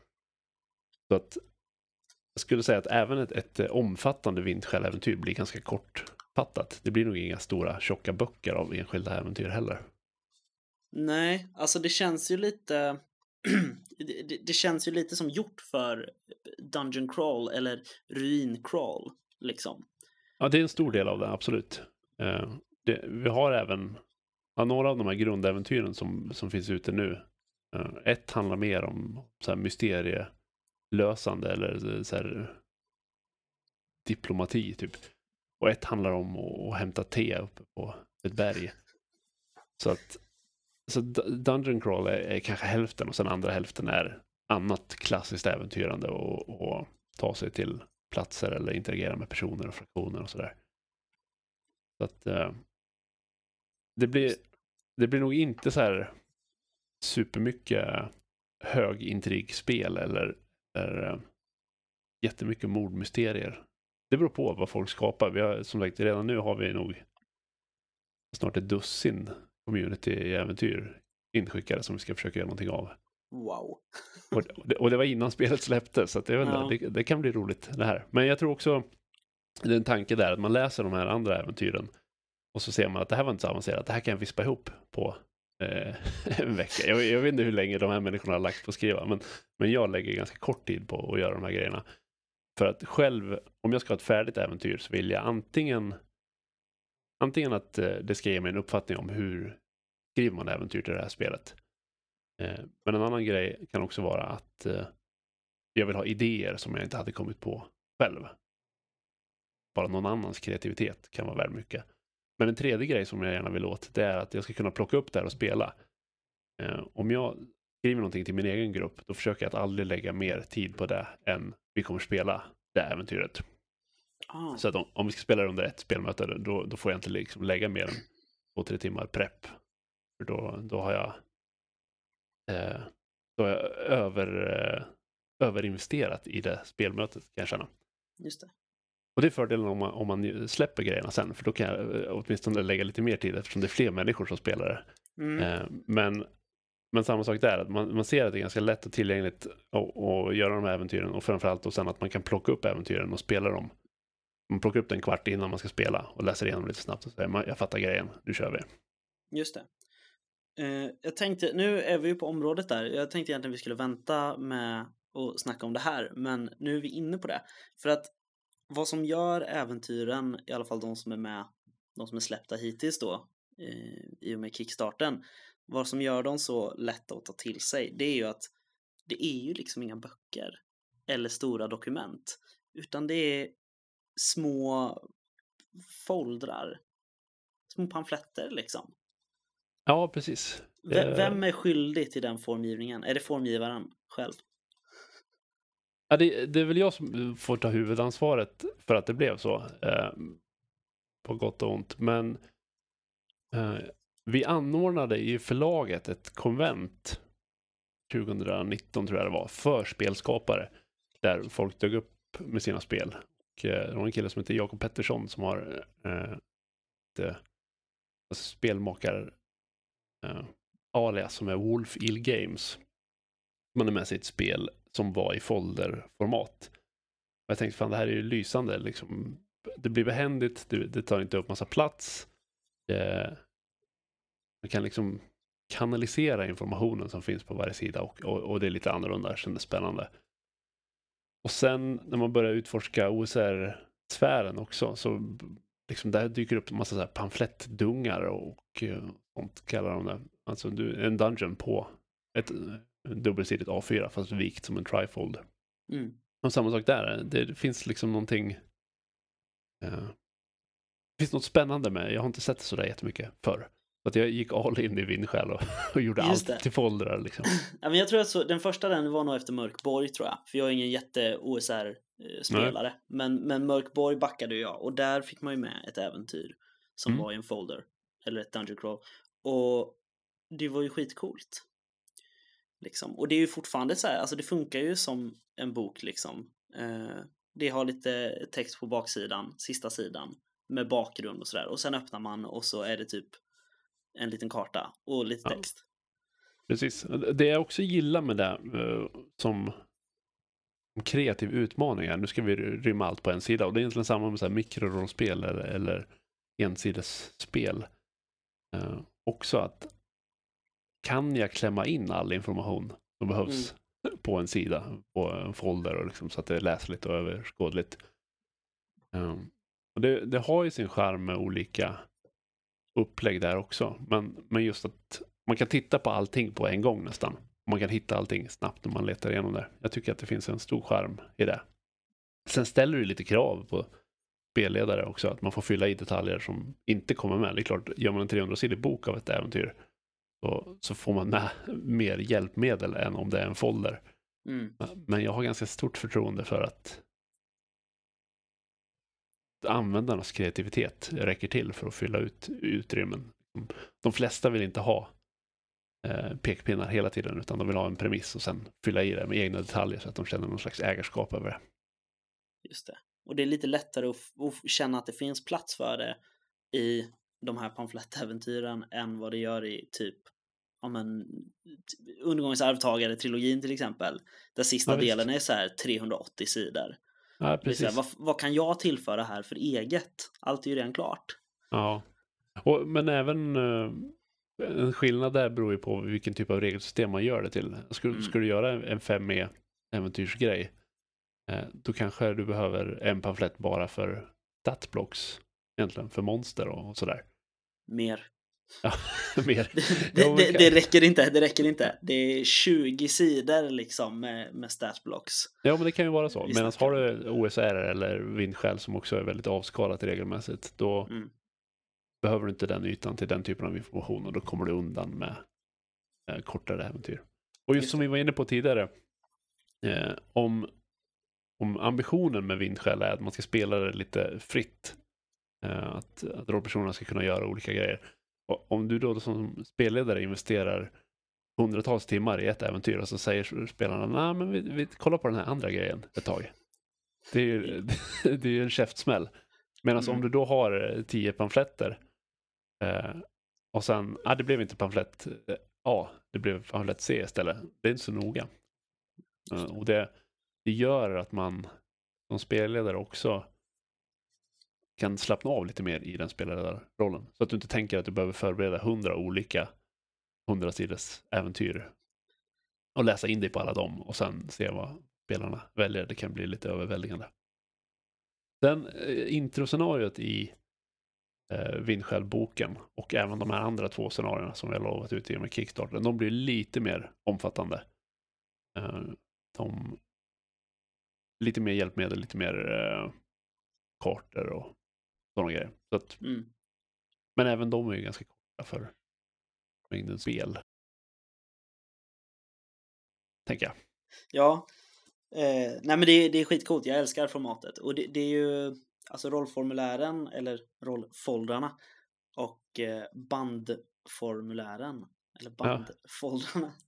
Så att jag skulle säga att även ett, ett eh, omfattande vindskäl-äventyr blir ganska kort kortfattat. Det blir nog inga stora tjocka böcker av enskilda äventyr heller. Nej, alltså det känns ju lite det, det, känns ju lite som gjort för Dungeon Crawl eller Ruin Crawl liksom. Ja, det är en stor del av det, absolut. Uh, det, vi har även ja, några av de här grundäventyren som, som finns ute nu. Uh, ett handlar mer om så här, mysterielösande eller så här, diplomati typ. Och ett handlar om att, hämta te uppe på ett berg. Så att så Dungeon Crawl är, är, kanske hälften och sen andra hälften är annat klassiskt äventyrande och, och ta sig till platser eller interagera med personer och fraktioner och sådär. Så att eh, det blir, det blir nog inte så här supermycket högintrigspel eller, eller eh, jättemycket mordmysterier. Det beror på vad folk skapar. Vi har, som sagt, redan nu har vi nog snart ett dussin community-äventyr inskickade som vi ska försöka göra någonting av. Wow. och, det, och det var innan spelet släpptes, så det, ja. det, det, kan bli roligt det här. Men jag tror också, det är en tanke där, att man läser de här andra äventyren och så ser man att det här var inte så avancerat, det här kan jag vispa ihop på eh, en vecka. Jag, jag, vet inte hur länge de här människorna har lagt på att skriva, men, men jag lägger ganska kort tid på att göra de här grejerna. För att själv, om jag ska ha ett färdigt äventyr så vill jag antingen antingen att eh, det ska ge mig en uppfattning om hur skriver man äventyr till det här spelet. Eh, men en annan grej kan också vara att eh, jag vill ha idéer som jag inte hade kommit på själv. Bara någon annans kreativitet kan vara värd mycket. Men en tredje grej som jag gärna vill åt, det är att jag ska kunna plocka upp det här och spela. Om jag skriver någonting till min egen grupp, då försöker jag att aldrig lägga mer tid på det än vi kommer spela det äventyret. Ah. Så att om, om, vi ska spela det under ett spelmöte, då, då får jag inte liksom lägga mer än två, tre timmar prepp. För då, då har jag, eh, då har jag över, eh, överinvesterat i det spelmötet, kan jag känna. Just det. Och det är fördelen om man, om man släpper grejerna sen, för då kan jag eh, åtminstone lägga lite mer tid eftersom det är fler människor som spelar det. Mm. Eh, men, men samma sak där, att man, man ser att det är ganska lätt och tillgängligt att göra de här äventyren och framförallt då sen att man kan plocka upp äventyren och spela dem. Man plockar upp den en kvart innan man ska spela och läser igenom lite snabbt och säger man, jag fattar grejen, nu kör vi. Just det. Uh, jag tänkte, nu är vi ju på området där, jag tänkte egentligen vi skulle vänta med att snacka om det här, men nu är vi inne på det. För att vad som gör äventyren, i alla fall de som är med, de som är släppta hittills då, eh, i och med kickstarten, vad som gör dem så lätta att ta till sig, det är ju att det är ju liksom inga böcker eller stora dokument, utan det är små foldrar, små pamfletter liksom. Ja, precis. V vem är skyldig till den formgivningen? Är det formgivaren själv? Ja, det, det är väl jag som får ta huvudansvaret för att det blev så. Eh, på gott och ont. Men eh, vi anordnade i förlaget ett konvent 2019 tror jag det var, för spelskapare. Där folk dök upp med sina spel. Och, eh, det var en kille som heter Jakob Pettersson som har eh, ett alltså spelmakar eh, alias som är Wolf Ill Games. Man är med sig ett spel som var i folderformat. Och jag tänkte fan det här är ju lysande liksom. Det blir behändigt, det, det tar inte upp massa plats. Eh, man kan liksom kanalisera informationen som finns på varje sida och, och, och det är lite annorlunda, det kändes spännande. Och sen när man börjar utforska OSR-sfären också så liksom där dyker upp en massa så pamflettdungar och uh, sånt kallar de det. Alltså du, en dungeon på ett dubbelsidigt A4 fast vikt som en trifold. Mm. Och samma sak där, det finns liksom någonting uh, det finns något spännande med, jag har inte sett det sådär jättemycket förr. Att jag gick all in i Vindskäl och, och gjorde Just allt det. till foldrar liksom. ja, men jag tror att så, den första den var nog efter Mörkborg tror jag. För jag är ingen jätte OSR spelare. Men, men Mörkborg backade jag och där fick man ju med ett äventyr som mm. var i en folder. Eller ett Dungeon Crawl. Och det var ju skitcoolt. Liksom. Och det är ju fortfarande så här, alltså det funkar ju som en bok liksom. Eh, det har lite text på baksidan, sista sidan med bakgrund och sådär. Och sen öppnar man och så är det typ en liten karta och lite text. Ja. Precis. Det jag också gillar med det uh, som kreativ utmaning är, nu ska vi rymma allt på en sida och det är egentligen samma med så här mikrorollspel eller, eller ensidesspel. Uh, också att kan jag klämma in all information som behövs mm. på en sida, på en folder och liksom, så att det är läsligt och överskådligt. Um, och det, det, har ju sin charm med olika upplägg där också. Men, men just att man kan titta på allting på en gång nästan. Man kan hitta allting snabbt när man letar igenom det. Jag tycker att det finns en stor charm i det. Sen ställer det lite krav på spelledare också, att man får fylla i detaljer som inte kommer med. Det är klart, gör man en 300-sidig bok av ett äventyr så, så får man med mer hjälpmedel än om det är en folder. Mm. Men jag har ganska stort förtroende för att användarnas kreativitet räcker till för att fylla ut utrymmen. De flesta vill inte ha eh, pekpinnar hela tiden utan de vill ha en premiss och sen fylla i det med egna detaljer så att de känner någon slags ägarskap över det. Just det. Och det är lite lättare att, att känna att det finns plats för det i de här pamflettäventyren än vad det gör i typ ja men, Undergångens arvtagare trilogin till exempel. Där sista ja, delen är så här 380 sidor. Ja, precis. Här, vad, vad, kan jag tillföra här för eget? Allt är ju redan klart. Ja, och, men även uh, en skillnad där beror ju på vilken typ av regelsystem man gör det till. Skulle, mm. skulle du göra en 5E äventyrsgrej, uh, då kanske du behöver en pamflett bara för statblocks, egentligen för monster och, och sådär. Mer. Ja, mer. Det, det, det, räcker inte, det räcker inte. Det är 20 sidor liksom med, med statblocks. Ja, men det kan ju vara så. Medan har du OSR eller vindskäl som också är väldigt avskalat regelmässigt, då mm. behöver du inte den ytan till den typen av information och då kommer du undan med eh, kortare äventyr. Och just, just som vi var inne på tidigare, eh, om, om ambitionen med vindskäl är att man ska spela det lite fritt, eh, att, att rollpersonerna ska kunna göra olika grejer, om du då som spelledare investerar hundratals timmar i ett äventyr och så säger spelarna nej men vi, vi kollar på den här andra grejen ett tag. Det är ju, det är en käftsmäll. Medan mm. om du då har eh, tio pamfletter eh, och sen, ah, det blev inte pamflett eh, A, det blev pamflett C istället. Det är inte så noga. Eh, och det, det gör att man som spelledare också kan slappna av lite mer i den spelarrollen. Så att du inte tänker att du behöver förbereda hundra olika hundrasidors äventyr och läsa in dig på alla dem och sen se vad spelarna väljer. Det kan bli lite överväldigande. Sen eh, introscenariot i eh, Vindskäl-boken och även de här andra två scenarierna som vi har lovat ut i med Kickstarter, de blir lite mer omfattande. Eh, de, lite mer hjälpmedel, lite mer eh, kartor och sådana grejer. Så att, mm. Men även de är ju ganska korta för mängden spel. Tänker jag. Ja. Eh, nej men det, det är skitcoolt, jag älskar formatet. Och det, det är ju alltså rollformulären eller rollfoldrarna och eh, band bandformulären. Eller bandfoldrarna.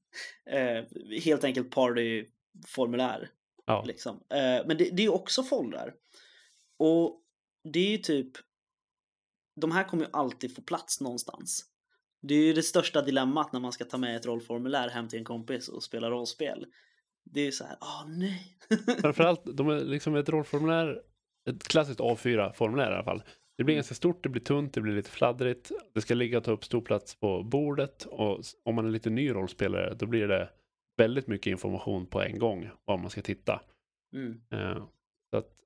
Eh, helt enkelt partyformulär. Ja. Liksom. Eh, men det, det är ju också foldrar. Och det är ju typ de här kommer ju alltid få plats någonstans. Det är ju det största dilemmat när man ska ta med ett rollformulär hem till en kompis och spela rollspel. Det är ju så här, åh nej. Framförallt, de är liksom ett rollformulär, ett klassiskt A4-formulär i alla fall. Det blir ganska stort, det blir tunt, det blir lite fladdrigt. Det ska ligga och ta upp stor plats på bordet och om man är lite ny rollspelare då blir det väldigt mycket information på en gång var man ska titta. Mm. Eh, så att,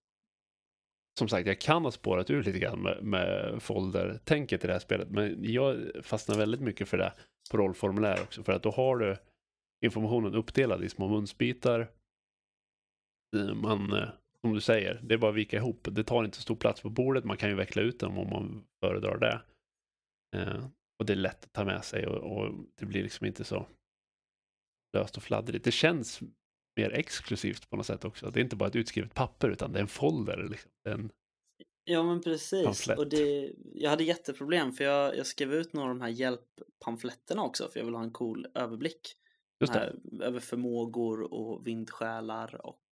som sagt, jag kan ha spårat ur lite grann med, med folder-tänket i det här spelet, men jag fastnar väldigt mycket för det på rollformulär också, för att då har du informationen uppdelad i små munsbitar. Eh, man, eh, som du säger, det är bara att vika ihop. Det tar inte så stor plats på bordet, man kan ju veckla ut dem om man föredrar det. Eh, och det är lätt att ta med sig och, och det blir liksom inte så löst och fladdrigt. Det känns mer exklusivt på något sätt också. Det är inte bara ett utskrivet papper utan det är en folder. Liksom. En, Ja men precis. Pamflett. Och det, jag hade jätteproblem för jag, jag skrev ut några av de här hjälppamfletterna också för jag vill ha en cool överblick. just det. här, över förmågor och vindsjälar och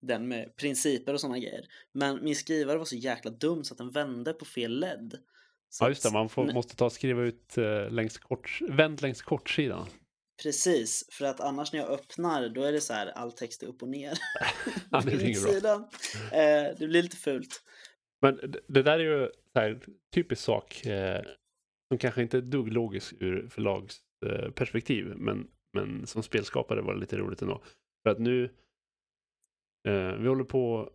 den med principer och sådana grejer. Men min skrivare var så jäkla dum så att den vände på fel led. Så Ja, just det. Man får, måste ta och skriva ut eh, längs kort, vänd längs kortsidan. Precis, för att annars när jag öppnar då är det så här all text är upp och ner. Ja, det inget bra. Eh, det blir lite fult. Men det, där är ju så här, typisk sak eh, som kanske inte är dugg logisk ur förlagsperspektiv, eh, perspektiv, men, men som spelskapare var det lite roligt ändå. För att nu, eh, vi håller på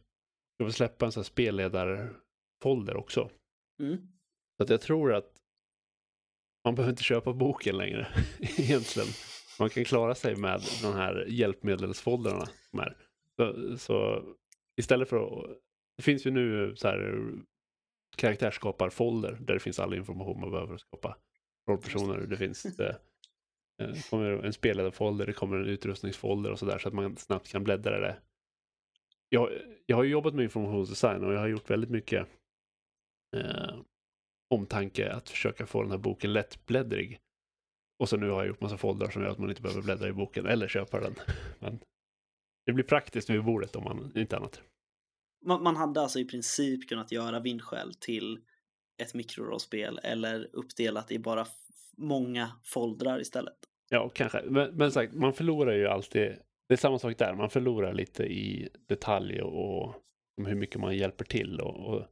att släppa en sån här spelledarfolder också. Mm. Så att jag tror att man behöver inte köpa boken längre egentligen. Man kan klara sig med de här hjälpmedelsfoldrarna. Så, så istället för att... Det finns ju nu så här karaktärsskaparfolder där det finns all information man behöver skapa rollpersoner. Det finns eh, eh, det kommer en spelledarfolder, det kommer en utrustningsfolder och sådär så att man snabbt kan bläddra det. Jag, jag har ju jobbat med informationsdesign och jag har gjort väldigt mycket eh, omtanke att försöka få den här boken lättbläddrig. Och så nu har jag gjort massa foldrar som gör att man inte behöver bläddra i boken eller köpa den. Men det blir praktiskt vid bordet om man inte annat. Man, man hade alltså i princip kunnat göra vindskäl till ett mikrorollspel eller uppdelat i bara många foldrar istället. Ja, kanske. Men, men sagt, man förlorar ju alltid. Det är samma sak där. Man förlorar lite i detalj och, och hur mycket man hjälper till. Och, och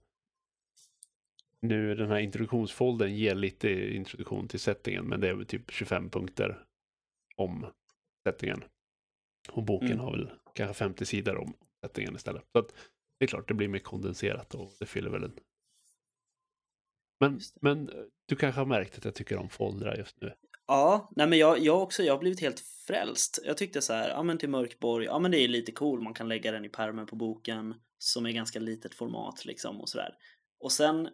nu den här introduktionsfoldern ger lite introduktion till settingen, men det är väl typ 25 punkter om settingen. Och boken Mm. har väl kanske 50 sidor om settingen istället. Så att det är klart, det blir mer kondenserat och det fyller väl en. Men, men du kanske har märkt att jag tycker om foldrar just nu. Ja, nej men jag, jag också, jag har blivit helt frälst. Jag tyckte så här, ja men till Mörkborg, ja men det är lite cool, man kan lägga den i pärmen på boken som är ganska litet format liksom och sådär. Och sen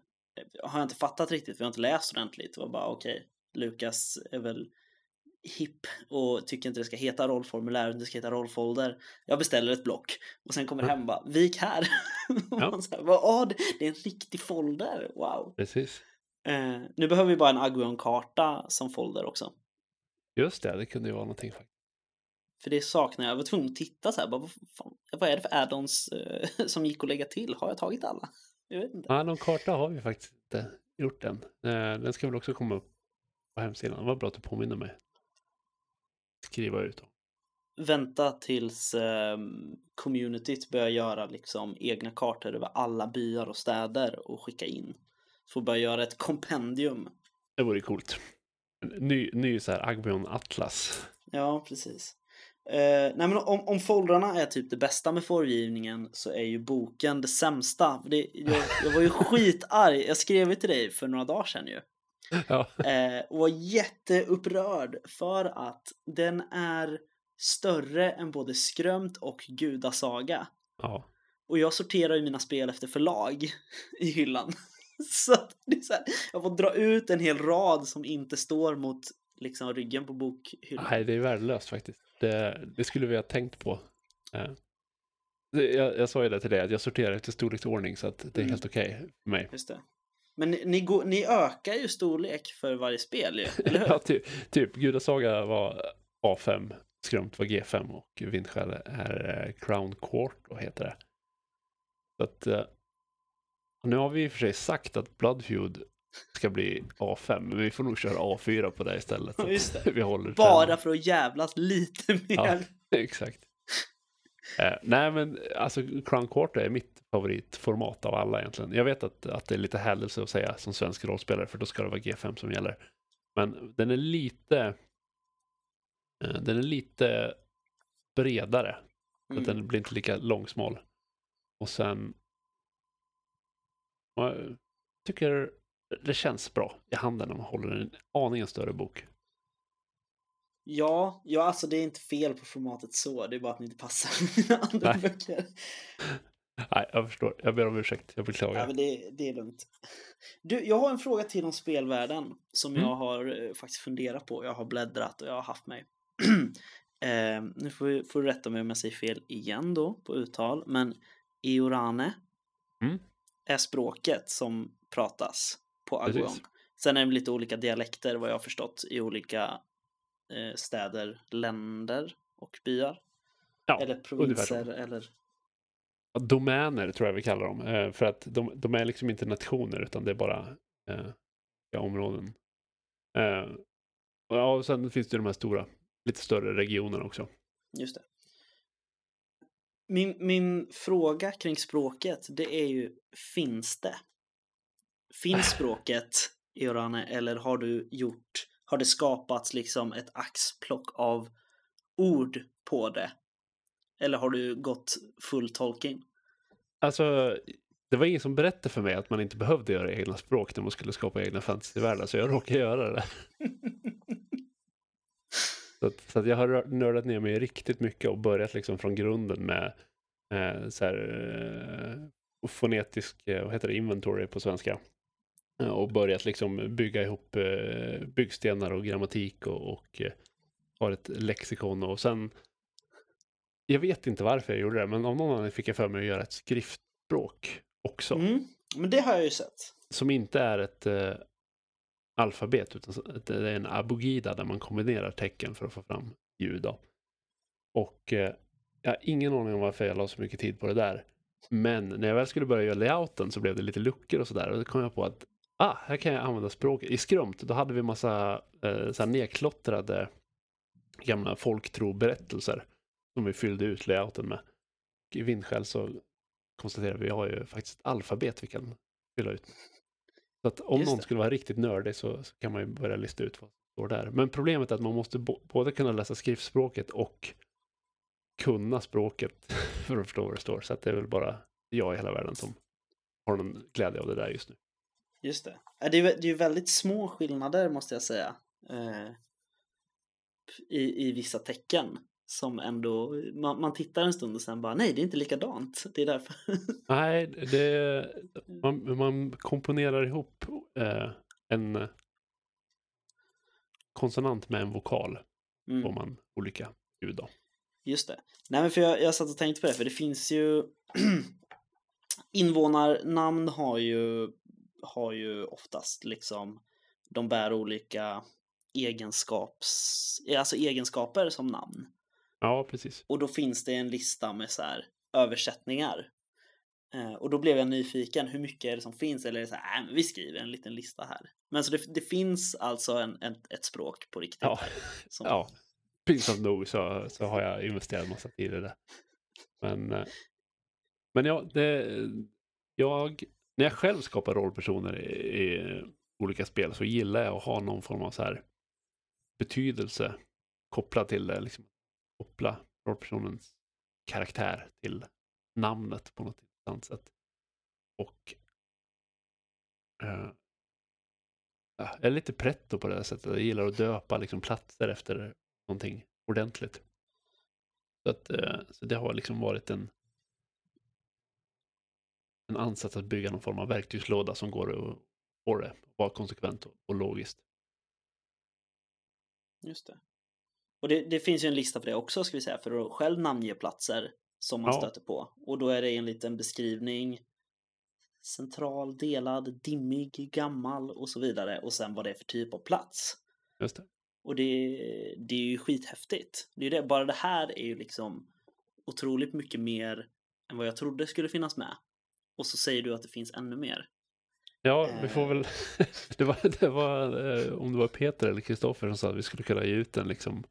har jag inte fattat riktigt, för jag har inte läst ordentligt. Det var bara okej, Lukas är väl hipp och tycker inte det ska heta rollformulär, det ska heta rollfolder. Jag beställer ett block och sen kommer det hem och bara, vik här. Ja. så här, Åh, det, det är en riktig folder, wow. Precis. Eh, nu behöver vi bara en Aguion-karta som folder också. Just det, det kunde ju vara någonting faktiskt. För det saknar jag. Jag var tvungen att titta så här. Bara, vad, fan, vad är det för add-ons eh, som gick att lägga till? Har jag tagit alla? Jag vet inte. Ja, någon karta har vi faktiskt inte gjort än. Eh, Den ska väl också komma upp på hemsidan. Det var bra att du påminner mig. Skriva ut dem. Vänta tills eh, communityt börjar göra liksom egna kartor över alla byar och städer och skicka in. Får börja göra ett kompendium. Det vore coolt. Ny, ny så här Agbion Atlas. Ja, precis. Eh, nej men om, om foldrarna är typ det bästa med formgivningen så är ju boken det sämsta. Det, jag, jag var ju skitarg. Jag skrev ju till dig för några dagar sedan ju. Ja, Eh, och var jätteupprörd för att den är större än både Skrömt och Gudasaga. ja. Och jag sorterar ju mina spel efter förlag i hyllan. Så att det är så här, jag får dra ut en hel rad som inte står mot liksom ryggen på bokhyllan. Nej, det är värdelöst faktiskt. Det, det skulle vi ha tänkt på. Eh, Jag, jag sa ju det till dig, att jag sorterar efter storleksordning så att det är Mm. helt okej för mig. Just det. Men ni, ni, går, ni ökar ju storlek för varje spel ju, eller hur? ja, typ, typ Gudasaga var A5, Skrumt var G5 och Vindskäl är eh, Crown Court, och heter det. Så att, eh, nu har vi i och för sig sagt att Bloodfeud ska bli A5, men vi får nog köra A4 på det istället. Just att vi håller Bara trenden. för att jävlas lite mer. Ja. Exakt. Eh, nej men alltså Crown Court är mitt favoritformat av alla egentligen. Jag vet att, att det är lite hädelse att säga som svensk rollspelare för då ska det vara G5 som gäller. Men den är lite eh, den är lite bredare. Mm. den blir inte lika långsmal. Och sen jag tycker det känns bra i handen när man håller en aningen större bok. Ja, ja, alltså det är inte fel på formatet så, det är bara att det inte passar mina andra Nej. böcker. Nej, jag förstår. Jag ber om ursäkt. Jag beklagar. Ja, men det, det är lugnt. Du, jag har en fråga till om spelvärlden som Mm. jag har eh, faktiskt funderat på. Jag har bläddrat och jag har haft mig. eh, nu får, vi- får du rätta mig om jag säger fel igen då på uttal, men Iorane Mm. är språket som pratas på Aguon. Precis. Sen är det lite olika dialekter vad jag har förstått i olika eh, städer, länder och byar. Ja, eller provinser eller... Ja, domäner tror jag vi kallar dem. Eh, för att de, de är liksom inte nationer utan det är bara eh, områden. Eh, och, ja, och sen finns det de här stora, lite större regionerna också. Just det. Min, min fråga kring språket, det är ju, finns det? Finns språket i Orane eller har du gjort, har det skapats liksom ett axplock av ord på det? Eller har du gått full Tolkien? Alltså, det var ingen som berättade för mig att man inte behövde göra egna språk när man skulle skapa egna fantasyvärldar, så jag råkade göra det. Så, att, så att jag har nördat ner mig riktigt mycket och börjat liksom från grunden med eh, så här, eh, fonetisk, eh, vad heter det, inventory på svenska. Eh, och börjat liksom bygga ihop eh, byggstenar och grammatik och, och eh, har ett lexikon och sen jag vet inte varför jag gjorde det, men av någon anledning fick jag för mig att göra ett skriftspråk också. Mm, men det har jag ju sett. Som inte är ett eh, alfabet, utan det är en abugida där man kombinerar tecken för att få fram ljud. Då. Och eh, jag har ingen aning om varför jag la så mycket tid på det där. Men när jag väl skulle börja göra layouten så blev det lite luckor och sådär. Och då kom jag på att ah, här kan jag använda språket. I Skrumt, då hade vi massa eh, så här nedklottrade gamla folktroberättelser som vi fyllde ut layouten med. I Vindskäl så konstaterar vi, vi har ju faktiskt ett alfabet vi kan fylla ut. Så att om Just någon det. skulle vara riktigt nördig så, så kan man ju börja lista ut vad som står där. Men problemet är att man måste både kunna läsa skriftspråket och kunna språket för att förstå vad det står. Så att det är väl bara jag i hela världen som har någon glädje av det där just nu. Just det. Det är, vä- det är ju väldigt små skillnader måste jag säga. Eh, i, I vissa tecken. Som ändå, man, man tittar en stund och sen bara nej det är inte likadant. Det är därför. Nej, det, man, man komponerar ihop eh, en konsonant med en vokal. Mm. Får man olika ljud då. Just det. Nej men för jag, jag satt och tänkte på det för det finns ju invånarnamn har ju har ju oftast liksom de bär olika egenskaps, alltså egenskaper som namn. Ja, precis. Och då finns det en lista med så här översättningar. Eh, och då blev jag nyfiken, hur mycket är det som finns? Eller är det så här, äh, vi skriver en liten lista här. Men så det, det finns alltså en, en, ett språk på riktigt. Ja. här, som, Ja, pinsamt nog så, så har jag investerat massa tid i det. Men, eh, men ja, det, jag, när jag själv skapar rollpersoner i, i olika spel så gillar jag att ha någon form av så här betydelse kopplad till det. Liksom, koppla rollpersonens karaktär till namnet på något intressant sätt. Och eh, jag är lite pretto på det här sättet. Jag gillar att döpa liksom platser efter någonting ordentligt. Så, att, eh, så det har liksom varit en en ansats att bygga någon form av verktygslåda som går att få det, vara konsekvent och, logiskt. Just det. Och det, det finns ju en lista för det också ska vi säga, för att själv namnge platser som man Ja. stöter på. Och då är det en liten beskrivning central, delad, dimmig, gammal och så vidare och sen vad det är för typ av plats. Just det. Och det, det är ju skithäftigt. Det är det, bara det här är ju liksom otroligt mycket mer än vad jag trodde skulle finnas med. Och så säger du att det finns ännu mer. Ja, vi får Eh. väl... det var, det var eh, om det var Peter eller Kristoffer som sa att vi skulle kunna ge ut en, liksom,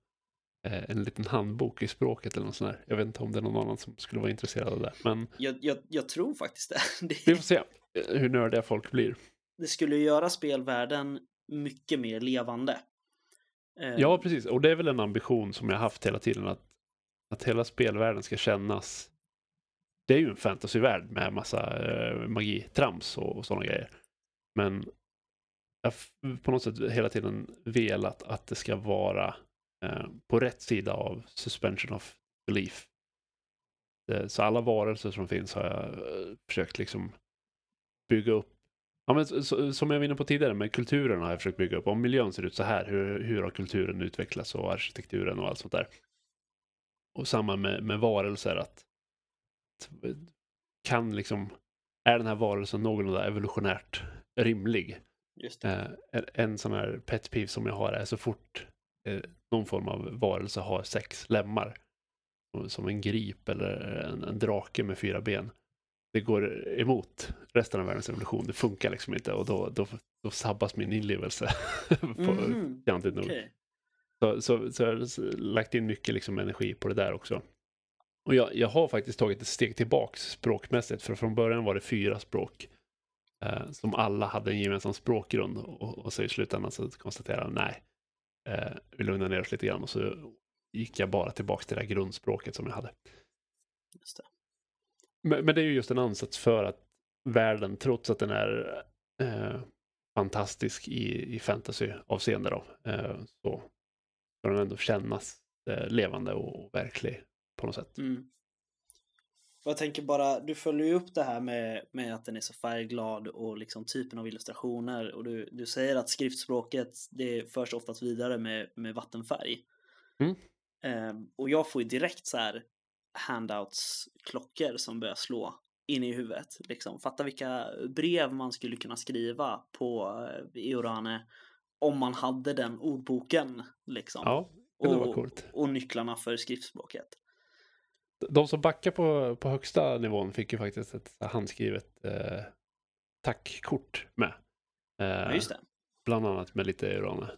eh, en liten handbok i språket eller något sånt där. Jag vet inte om det är någon annan som skulle vara intresserad av det. Men Jag, jag, jag tror faktiskt det. vi det. får se hur nördiga folk blir. Det skulle göra spelvärlden mycket mer levande. Eh, Ja, precis. Och det är väl en ambition som jag haft hela tiden. Att, att hela spelvärlden ska kännas... Det är ju en fantasyvärld med massa eh, magitrams och, och sådana grejer. Men jag har på något sätt hela tiden velat att det ska vara eh, på rätt sida av suspension of belief. Eh, så alla varelser som finns har jag eh, försökt liksom bygga upp. Ja, men, så, så, som jag var inne på tidigare, med kulturen har jag försökt bygga upp. Om miljön ser ut så här, hur, hur har kulturen utvecklats och arkitekturen och allt sånt där. Och samma med, med varelser, att, att kan liksom, är den här varelsen någorlunda evolutionärt rimlig? Eh, en, en sån här pet peeve som jag har är så fort eh, någon form av varelse har sex lemmar, som en grip eller en, en drake med fyra ben, det går emot resten av världens evolution. Det funkar liksom inte och då, då, då sabbas min inlevelse. fjantigt nog. okej. Så, så, så jag har lagt in mycket liksom energi på det där också. Och jag, jag har faktiskt tagit ett steg tillbaks språkmässigt, för från början var det fyra språk eh, som alla hade en gemensam språkgrund och, och så i slutändan så konstaterade jag nej, eh, vi lugnar ner oss lite grann och så gick jag bara tillbaks till det här grundspråket som jag hade. Just det. Men, men det är ju just en ansats för att världen, trots att den är eh, fantastisk i, i fantasy-avseende då, eh, så ska den ändå kännas eh, levande och, och verklig på något sätt. Mm. Jag tänker bara, du följer ju upp det här med, med att den är så färgglad och liksom typen av illustrationer och du, du säger att skriftspråket det förs oftast vidare med, med vattenfärg. Mm. Ehm, och jag får ju direkt så här handouts-klockor som börjar slå in i huvudet. Liksom. Fatta vilka brev man skulle kunna skriva på eh, Eorane om man hade den ordboken. Liksom. Ja, det var och, coolt. och nycklarna för skriftspråket. De som backar på, på högsta nivån fick ju faktiskt ett handskrivet eh, tackkort med. Eh, Ja, just det. Bland annat med lite urane.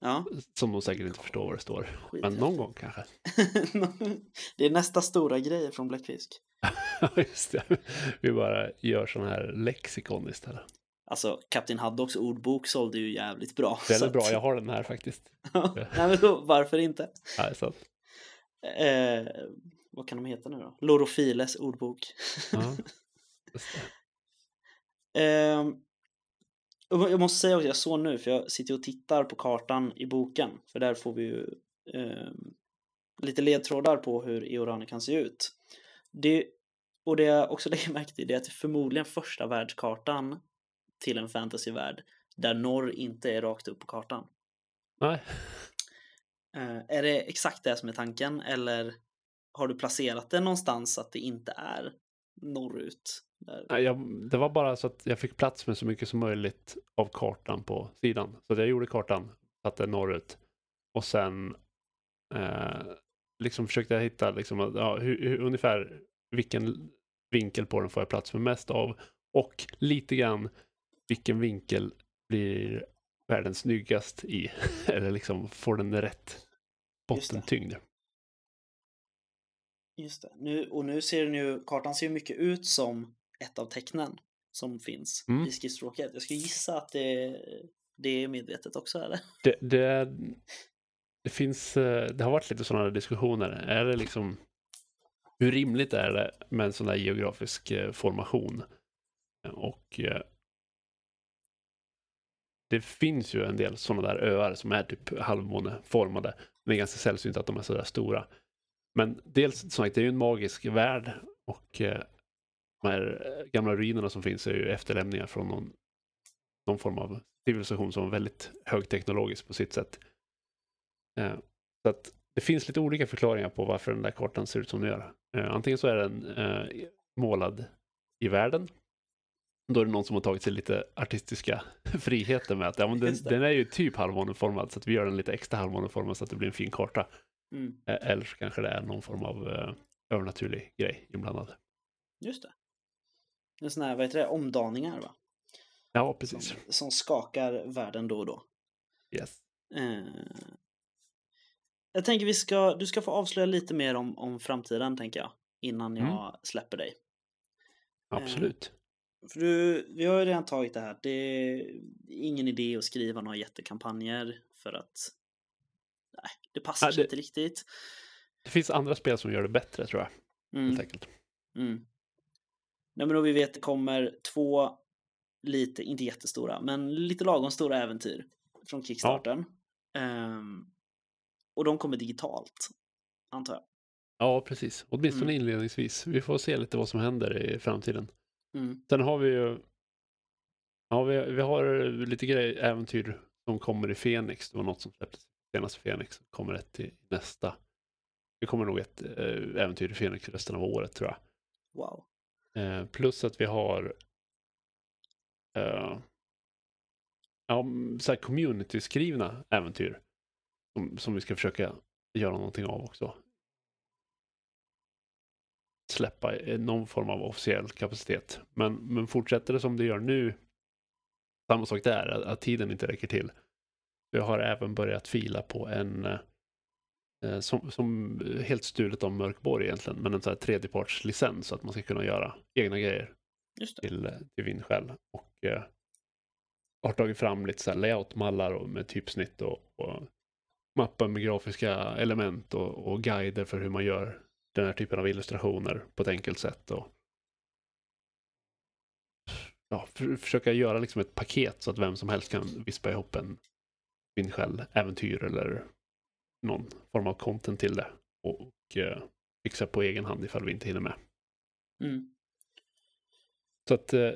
Ja, Som de säkert inte förstår vad det står. Men skithäftigt. någon gång kanske. det är nästa stora grej från Bläckfisk. Ja, just det. Vi bara gör sån här lexikon istället. Alltså, Kapten Haddocks ordbok sålde ju jävligt bra. Det är bra, jag har den här faktiskt. Nej, men då, varför inte? Nej, så att, Eh, vad kan de heta nu då? Lorofiles ordbok. ja. Eh, jag måste säga också, jag såg nu, för jag sitter och tittar på kartan i boken, för där får vi ju eh, lite ledtrådar på hur Eorane kan se ut. Det, och det jag också lägger märke till det är att det är förmodligen första världskartan till en fantasyvärld där norr inte är rakt upp på kartan. Nej. Eh, är det exakt det som är tanken eller har du placerat det någonstans att det inte är norrut? Nej, jag, det var bara så att jag fick plats med så mycket som möjligt av kartan på sidan. Så att jag gjorde kartan, satte norrut och sen eh, liksom försökte jag hitta liksom, ja, hur, hur, ungefär vilken vinkel på den får jag plats med mest av och lite grann vilken vinkel blir världen snyggast i. Eller liksom får den rätt Just det. bottentyngd. Just det. Nu, och nu ser den ju, kartan ser ju mycket ut som ett av tecknen som finns Mm. i skriftspråket. Jag ska gissa att det, det är medvetet också eller? Det, det, det finns, eh, det har varit lite sådana diskussioner. Är det liksom, hur rimligt är det med en sån här geografisk eh, formation? Och eh, det finns ju en del sådana där öar som är typ halvmåneformade. Det är ganska sällsynt att de är sådär stora. Men dels, som sagt, det är ju en magisk värld och eh, de här eh, gamla ruinerna som finns är ju efterlämningar från någon, någon form av civilisation som var väldigt högteknologisk på sitt sätt. Eh, så att det finns lite olika förklaringar på varför den där kartan ser ut som den gör. Eh, antingen så är den eh, målad i världen då är det någon som har tagit sig lite artistiska friheter med att ja, men den, den är ju typ halvmåneformad så att vi gör den lite extra halvmåneformad så att det blir en fin karta. Mm. Eh, Eller så kanske det är någon form av eh, övernaturlig grej inblandad. Just det. En sån här, vad heter det, omdaningar va? Ja, Som, precis. som skakar världen då och då. Yes. Eh, jag tänker vi ska, du ska få avslöja lite mer om, om framtiden tänker jag. Innan jag Mm. släpper dig. Absolut. För du, vi har ju redan tagit det här. Det är ingen idé att skriva några jättekampanjer för att nej, det passar Ja, sig det- inte riktigt. Det finns andra spel som gör det bättre tror jag. Mm. Helt enkelt. Mm. Nej, men då vi vet det kommer två lite, inte jättestora, men lite lagom stora äventyr från Kickstarten. Ehm, och de kommer digitalt, antar jag. Ja, precis. Åtminstone Mm. inledningsvis. Vi får se lite vad som händer i framtiden. Mm. Sen har vi ju Ja, vi, vi har lite grejer, äventyr som kommer i Fenix. Det var något som släpptes senast i Fenix. Kommer ett i nästa. Det kommer nog ett eh, äventyr i Fenix resten av året tror jag. Wow. Eh, plus att vi har eh, ja, så här community-skrivna äventyr. Som, som vi ska försöka göra någonting av också. Släppa någon form av officiell kapacitet. Men, men fortsätter det som det gör nu. Samma sak där, att, att tiden inte räcker till. Vi har även börjat fila på en eh, eh, som, som helt stulet om Mörkborg egentligen, men en sån här tredjepartslicens så att man ska kunna göra egna grejer till, eh, till Vindskäl. Och eh, har tagit fram lite så här layoutmallar och med typsnitt och, och mappar med grafiska element och, och guider för hur man gör den här typen av illustrationer på ett enkelt sätt. Och, ja, för, försöka göra liksom ett paket så att vem som helst kan vispa ihop en Vindskäl-äventyr eller någon form av content till det. Och, och eh, fixa på egen hand ifall vi inte hinner med. Mm. Så att eh,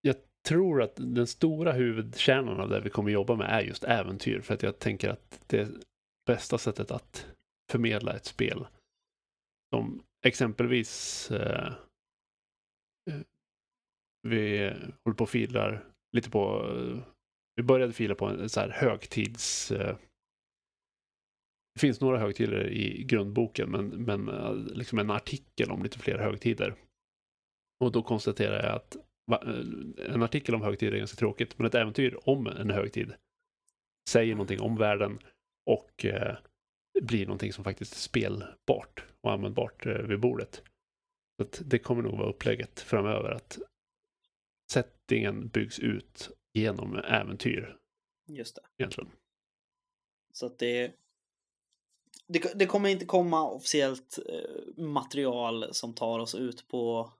jag tror att den stora huvudkärnan av det vi kommer jobba med är just äventyr. För att jag tänker att det bästa sättet att förmedla ett spel. Som exempelvis eh, eh, vi håller på och filar lite på eh, vi började fila på en så här högtids eh, det finns några högtider i grundboken men, men eh, liksom en artikel om lite fler högtider. Och då konstaterar jag att va- en artikel om högtider är ganska tråkigt, men ett äventyr om en högtid säger någonting om världen och eh, blir någonting som faktiskt är spelbart och användbart eh, vid bordet. Så det kommer nog vara upplägget framöver att settingen byggs ut genom äventyr Just det. egentligen. Så att det, det, det kommer inte komma officiellt eh, material som tar oss ut på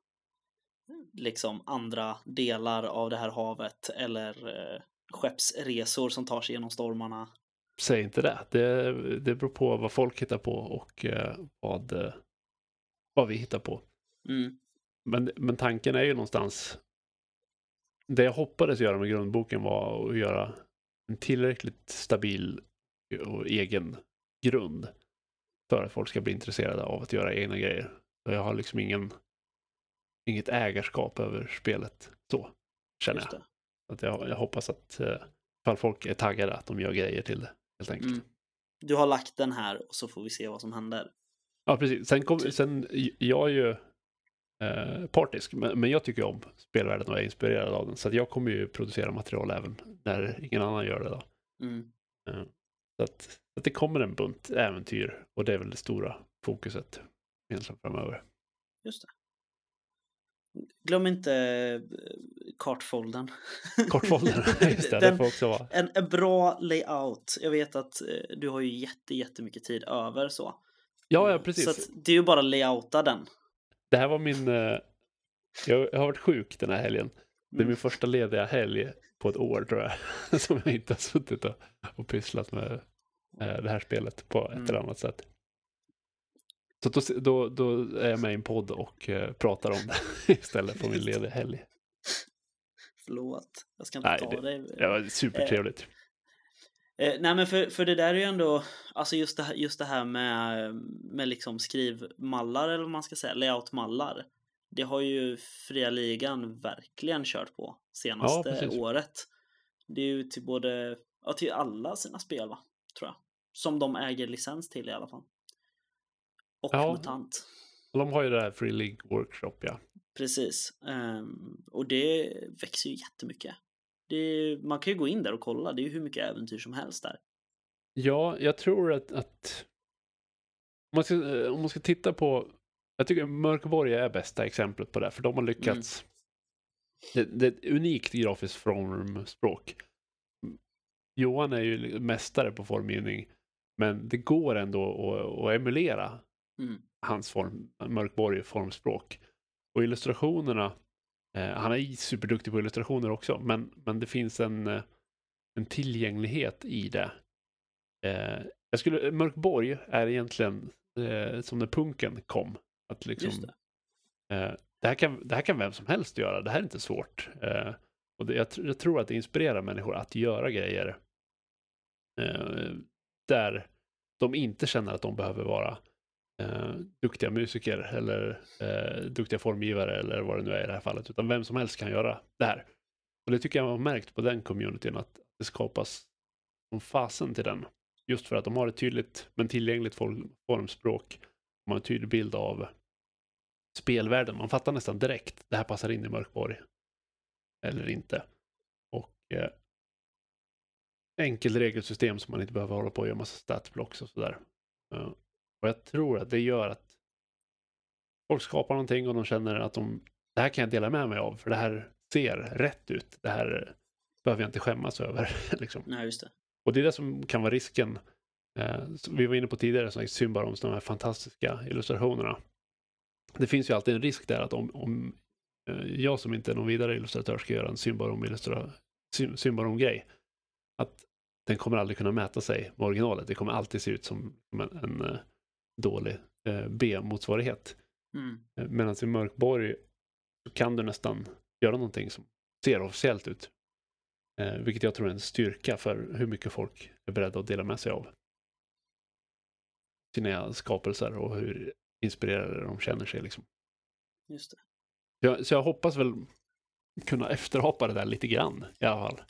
liksom andra delar av det här havet eller eh, skeppsresor som tar sig genom stormarna. Säg inte det. det. Det beror på vad folk hittar på och eh, vad, eh, vad vi hittar på. Mm. Men, men tanken är ju någonstans. Det jag hoppades göra med grundboken var att göra en tillräckligt stabil och egen grund för att folk ska bli intresserade av att göra egna grejer. Så jag har liksom ingen, inget ägarskap över spelet så, känner jag. Att jag. Jag hoppas att eh, ifall folk är taggade att de gör grejer till det, helt enkelt. Mm. Du har lagt den här och så får vi se vad som händer. Ja, precis. Sen, kom, sen jag är ju eh, partisk, men, men jag tycker om spelvärlden och är inspirerad av den. Så att jag kommer ju producera material även när ingen annan gör det. Då. Mm. Så, att, så att det kommer en bunt äventyr och det är väl det stora fokuset egentligen framöver. Just det. Glöm inte eh, kartfoldern. Just det, det Den- får också vara. En, en bra layout. Jag vet att eh, du har ju jätte, jättemycket tid över så. Ja, ja, Så precis. att det är ju bara layouta den. Det här var min... Eh, jag, har varit sjuk den här helgen. Det är Mm. min första lediga helg på ett år tror jag. Som jag inte har suttit och, och pysslat med det här spelet på ett Mm. eller annat sätt. Så då, då, då är jag med i en podd och eh, pratar om det istället på min lediga helg. Förlåt. Jag ska inte Nej, ta det- dig. Det var supertrevligt. Eh, nej men för, för det där är ju ändå, alltså just det just det här med, med liksom skrivmallar eller vad man ska säga, layoutmallar. det har ju fria ligan verkligen kört på senaste precis. året. Det är ju till både, ja till alla sina spel va, tror jag. Som de äger licens till i alla fall. Och Ja. MUTANT. De har ju det här Free League Workshop, ja. Precis. Ehm, och det växer ju jättemycket. Det man kan ju gå in där och kolla, det är ju hur mycket äventyr som helst där. Ja, jag tror att, att om, man ska, eh, om man ska titta på, jag tycker Mörkborg är bästa exemplet på det, för de har lyckats. Det, det är ett unikt grafiskt formspråk. Johan är ju mästare på formgivning, men det går ändå att, att emulera Mm. hans form, Mörkborg formspråk. Och illustrationerna, eh, han är superduktig på illustrationer också, men, men det finns en, eh, en tillgänglighet i det. Eh, jag skulle, Mörkborg är egentligen eh, som när punken kom. Att liksom, det. Eh, det, här kan, det här kan vem som helst göra, det här är inte svårt. Eh, och det, jag, jag tror att det inspirerar människor att göra grejer där de inte känner att de behöver vara eh, duktiga musiker eller eh, duktiga formgivare eller vad det nu är i det här fallet, utan vem som helst kan göra det här. Och det tycker jag man har märkt på den communityn, att det skapas som fasen till den. Just för att de har ett tydligt men tillgängligt form, formspråk. De har en tydlig bild av spelvärlden. Man fattar nästan direkt, det här passar in i Mörkborg. Eller inte. Och eh, enkelt regelsystem som man inte behöver hålla på och göra massa statblocks och sådär. Eh, och jag tror att det gör att folk skapar någonting och de känner att de, det här kan jag dela med mig av, för det här ser rätt ut. Det här behöver jag inte skämmas över. liksom. Nej, just det. Och det är det som kan vara risken. Eh, vi var inne på tidigare, som Symbaroms, de här fantastiska illustrationerna. Det finns ju alltid en risk där att om, om eh, jag som inte är någon vidare illustratör ska göra en Symbarom, Symbarom-grej, att den kommer aldrig kunna mäta sig med originalet. Det kommer alltid se ut som, som en, en eh, dålig eh, B-motsvarighet. Mm. Eh, Medan i Mörkborg så kan du nästan göra någonting som ser officiellt ut. Eh, vilket jag tror är en styrka för hur mycket folk är beredda att dela med sig av sina skapelser och hur inspirerade de känner sig. Liksom. Just det. Jag, så jag hoppas väl kunna efterapa det där lite grann i alla fall.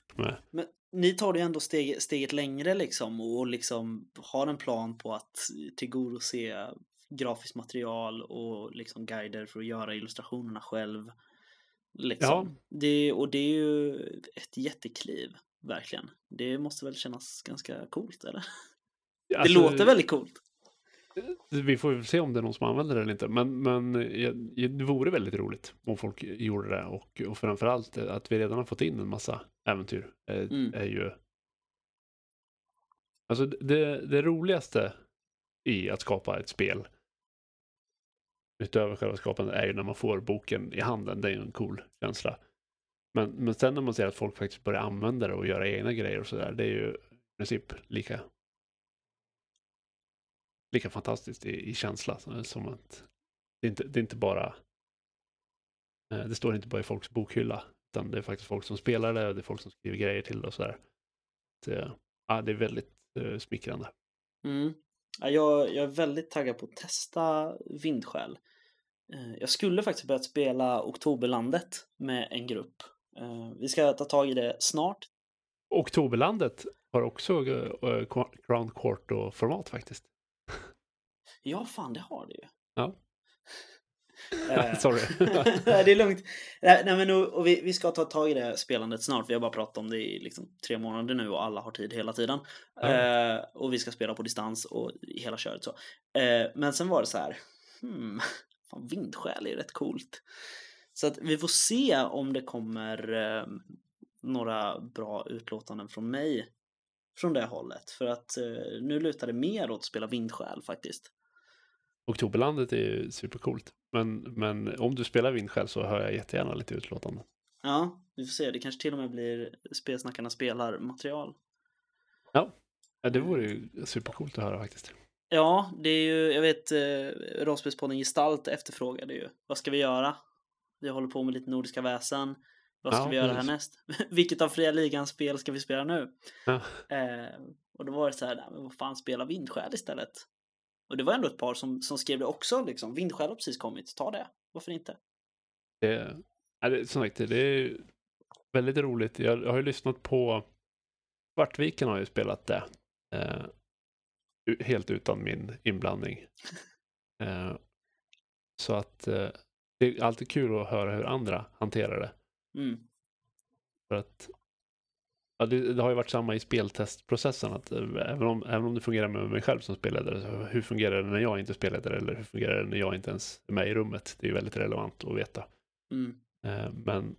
Men ni tar det ju ändå steg, steget längre liksom och liksom har en plan på att tillgodose grafiskt material och liksom guider för att göra illustrationerna själv. Liksom. Ja. Det, och det är ju ett jättekliv, verkligen. Det måste väl kännas ganska coolt, eller? det Alltså, låter väldigt coolt. Vi får väl se om det är någon som använder det eller inte. Men, men eh, det vore väldigt roligt om folk gjorde det. Och, och framförallt att vi redan har fått in en massa äventyr. Är, Mm. är ju... Alltså det, det roligaste i att skapa ett spel utöver själva skapandet är ju när man får boken i handen. Det är ju en cool känsla. Men, men sen när man ser att folk faktiskt börjar använda det och göra egna grejer och sådär. Det är ju i princip lika lika fantastiskt i, i känsla som- att det är inte, det inte bara eh, det står inte bara i folks bokhylla utan det är faktiskt folk som spelar det och det är folk som skriver grejer till det och sådär. Så, ja, det är väldigt eh, smickrande. Mm. Ja, jag, jag är väldigt taggad på att testa Vindskäl. Eh, Jag skulle faktiskt börjat spela Oktoberlandet med en grupp. Eh, Vi ska ta tag i det snart. Oktoberlandet har också uh, Crown Court och format faktiskt. Ja, fan det har det ju. Ja. Eh, Sorry. Det är lugnt. Nej, men nu, och vi, vi ska ta tag i det spelandet snart. Vi har bara pratat om det i liksom tre månader nu och alla har tid hela tiden. Ja. Eh, och vi ska spela på distans och hela köret så. Eh, men sen var det så här. Hmm, fan, vindskäl är ju rätt coolt. Så att vi får se om det kommer eh, några bra utlåtanden från mig från det hållet. För att eh, nu lutar det mer åt att spela vindskäl faktiskt. Oktoberlandet är ju supercoolt. Men, men om du spelar Vindskäl så hör jag jättegärna lite utlåtande. Ja, vi får se. Det kanske till och med blir Spelsnackarna spelar material. Ja, det vore ju supercoolt att höra faktiskt. Ja, det är ju, jag vet, eh, Rollspelspodden Gestalt efterfrågade ju. Vad ska vi göra? Vi håller på med lite nordiska väsen. Vad ska Ja, vi göra precis. härnäst? Vilket av Fria Ligans spel ska vi spela nu? Ja. Eh, och då var det så här, nej, men vad fan, spela Vindskäl istället. Och det var ändå ett par som, som skrev det också, liksom. Vindskäl har precis kommit, ta det. Varför inte? Det, det, som sagt, det är väldigt roligt. Jag, jag har ju lyssnat på Svartviken har ju spelat det. Eh, helt utan min inblandning. Eh, så att eh, det är alltid kul att höra hur andra hanterar det. Mm. För att ja, det, det, har ju varit samma i speltestprocessen. Att, eh, även, om, även om det fungerar med mig själv som spelledare, så hur fungerar det när jag inte är spelledare? Eller hur fungerar det när jag inte ens är med i rummet? Det är ju väldigt relevant att veta. Mm. Eh, men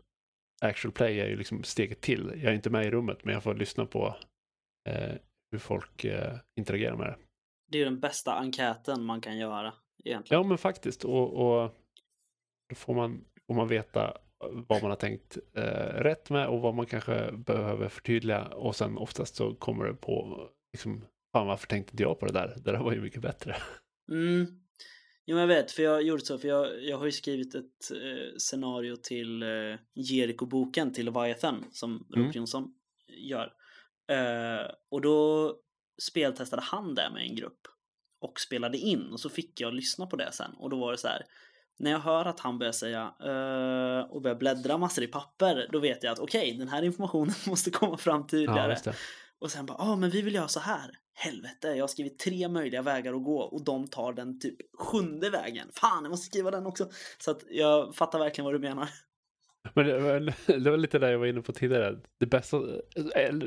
actual play är ju liksom steget till. Jag är inte med i rummet, men jag får lyssna på eh, hur folk interagerar med det. Det är ju den bästa enkäten man kan göra egentligen. Ja, men faktiskt. Och, och då får man, får man veta vad man har tänkt eh, rätt med och vad man kanske behöver förtydliga. Och sen oftast så kommer det på, liksom, fan varför tänkte inte jag på det där? Det där var ju mycket bättre. Mm. Jo, jag vet, för jag gjort så, för jag, jag har ju skrivit ett eh, scenario till eh, Jericho-boken till Leviathan som mm. Robert Jonsson gör. Eh, och då speltestade han det med en grupp och spelade in och så fick jag lyssna på det sen och då var det så här när jag hör att han börjar säga uh, och börjar bläddra massor i papper, då vet jag att okej, okay, den här informationen måste komma fram tydligare. Ja, och sen bara, ja ah, men vi vill göra så här. Helvete, jag har skrivit tre möjliga vägar att gå och de tar den typ sjunde vägen. Fan, jag måste skriva den också. Så att jag fattar verkligen vad du menar. Men det var, det var lite där jag var inne på tidigare. Det, bästa,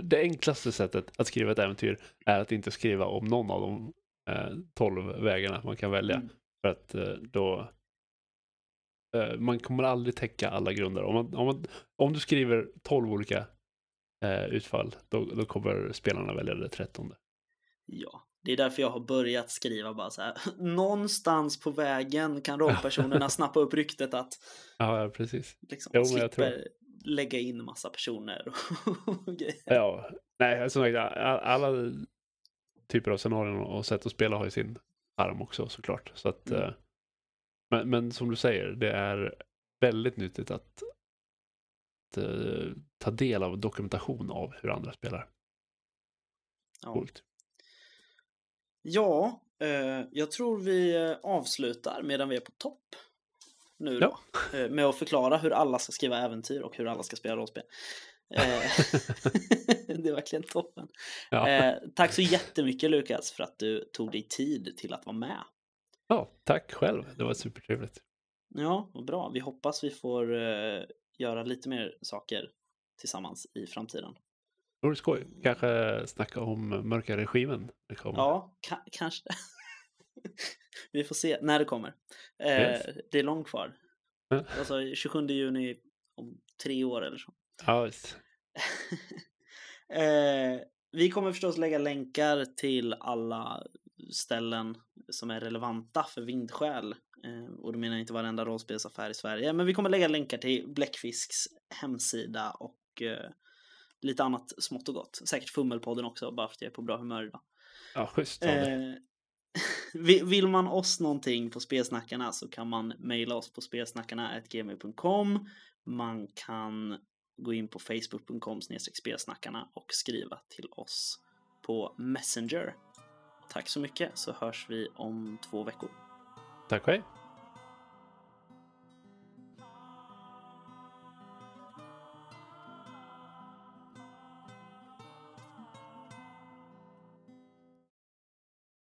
det enklaste sättet att skriva ett äventyr är att inte skriva om någon av de eh, tolv vägarna man kan välja. Mm. För att eh, då eh, man kommer aldrig täcka alla grunder. Om, man, om, man, om du skriver tolv olika eh, utfall, då, då kommer spelarna välja det trettonde. Ja, det är därför jag har börjat skriva bara så här. Någonstans på vägen kan rollpersonerna snappa upp ryktet att Ja, precis. Liksom, jo, slipper tror... lägga in massa personer och grejer. Ja, nej, alltså, alla typer av scenarion och sätt att spela har ju sin arm också såklart. Så att, mm. Men, men som du säger, det är väldigt nyttigt att, att uh, ta del av dokumentation av hur andra spelar. Ja. Coolt. Ja, eh, jag tror vi avslutar medan vi är på topp. Nu då. Ja. Eh, med att förklara hur alla ska skriva äventyr och hur alla ska spela rollspel. Eh, det är verkligen toppen. Ja. Eh, tack så jättemycket Lukas för att du tog dig tid till att vara med. Ja, tack själv. Det var supertrevligt. Ja, vad bra. Vi hoppas vi får uh, göra lite mer saker tillsammans i framtiden. Det vore skoj. Kanske snacka om mörka regimen. Ja, ka kanske. vi får se när det kommer. Uh, yes. Det är långt kvar. alltså 27 juni om tre år eller så. Ja, visst. uh, vi kommer förstås lägga länkar till alla ställen som är relevanta för vindskäl. Eh, och då menar jag inte varenda rollspelsaffär i Sverige. Men vi kommer lägga länkar till Bläckfisks hemsida och eh, lite annat smått och gott. Säkert Fummelpodden också, bara för att jag är på bra humör idag. Ja, schysst. Eh, vill man oss någonting på Spelsnackarna så kan man mejla oss på spelsnackarna.gmail.com. Man kan gå in på facebook.com spelsnackarna och skriva till oss på Messenger. Tack så mycket så hörs vi om två veckor. Tack själv.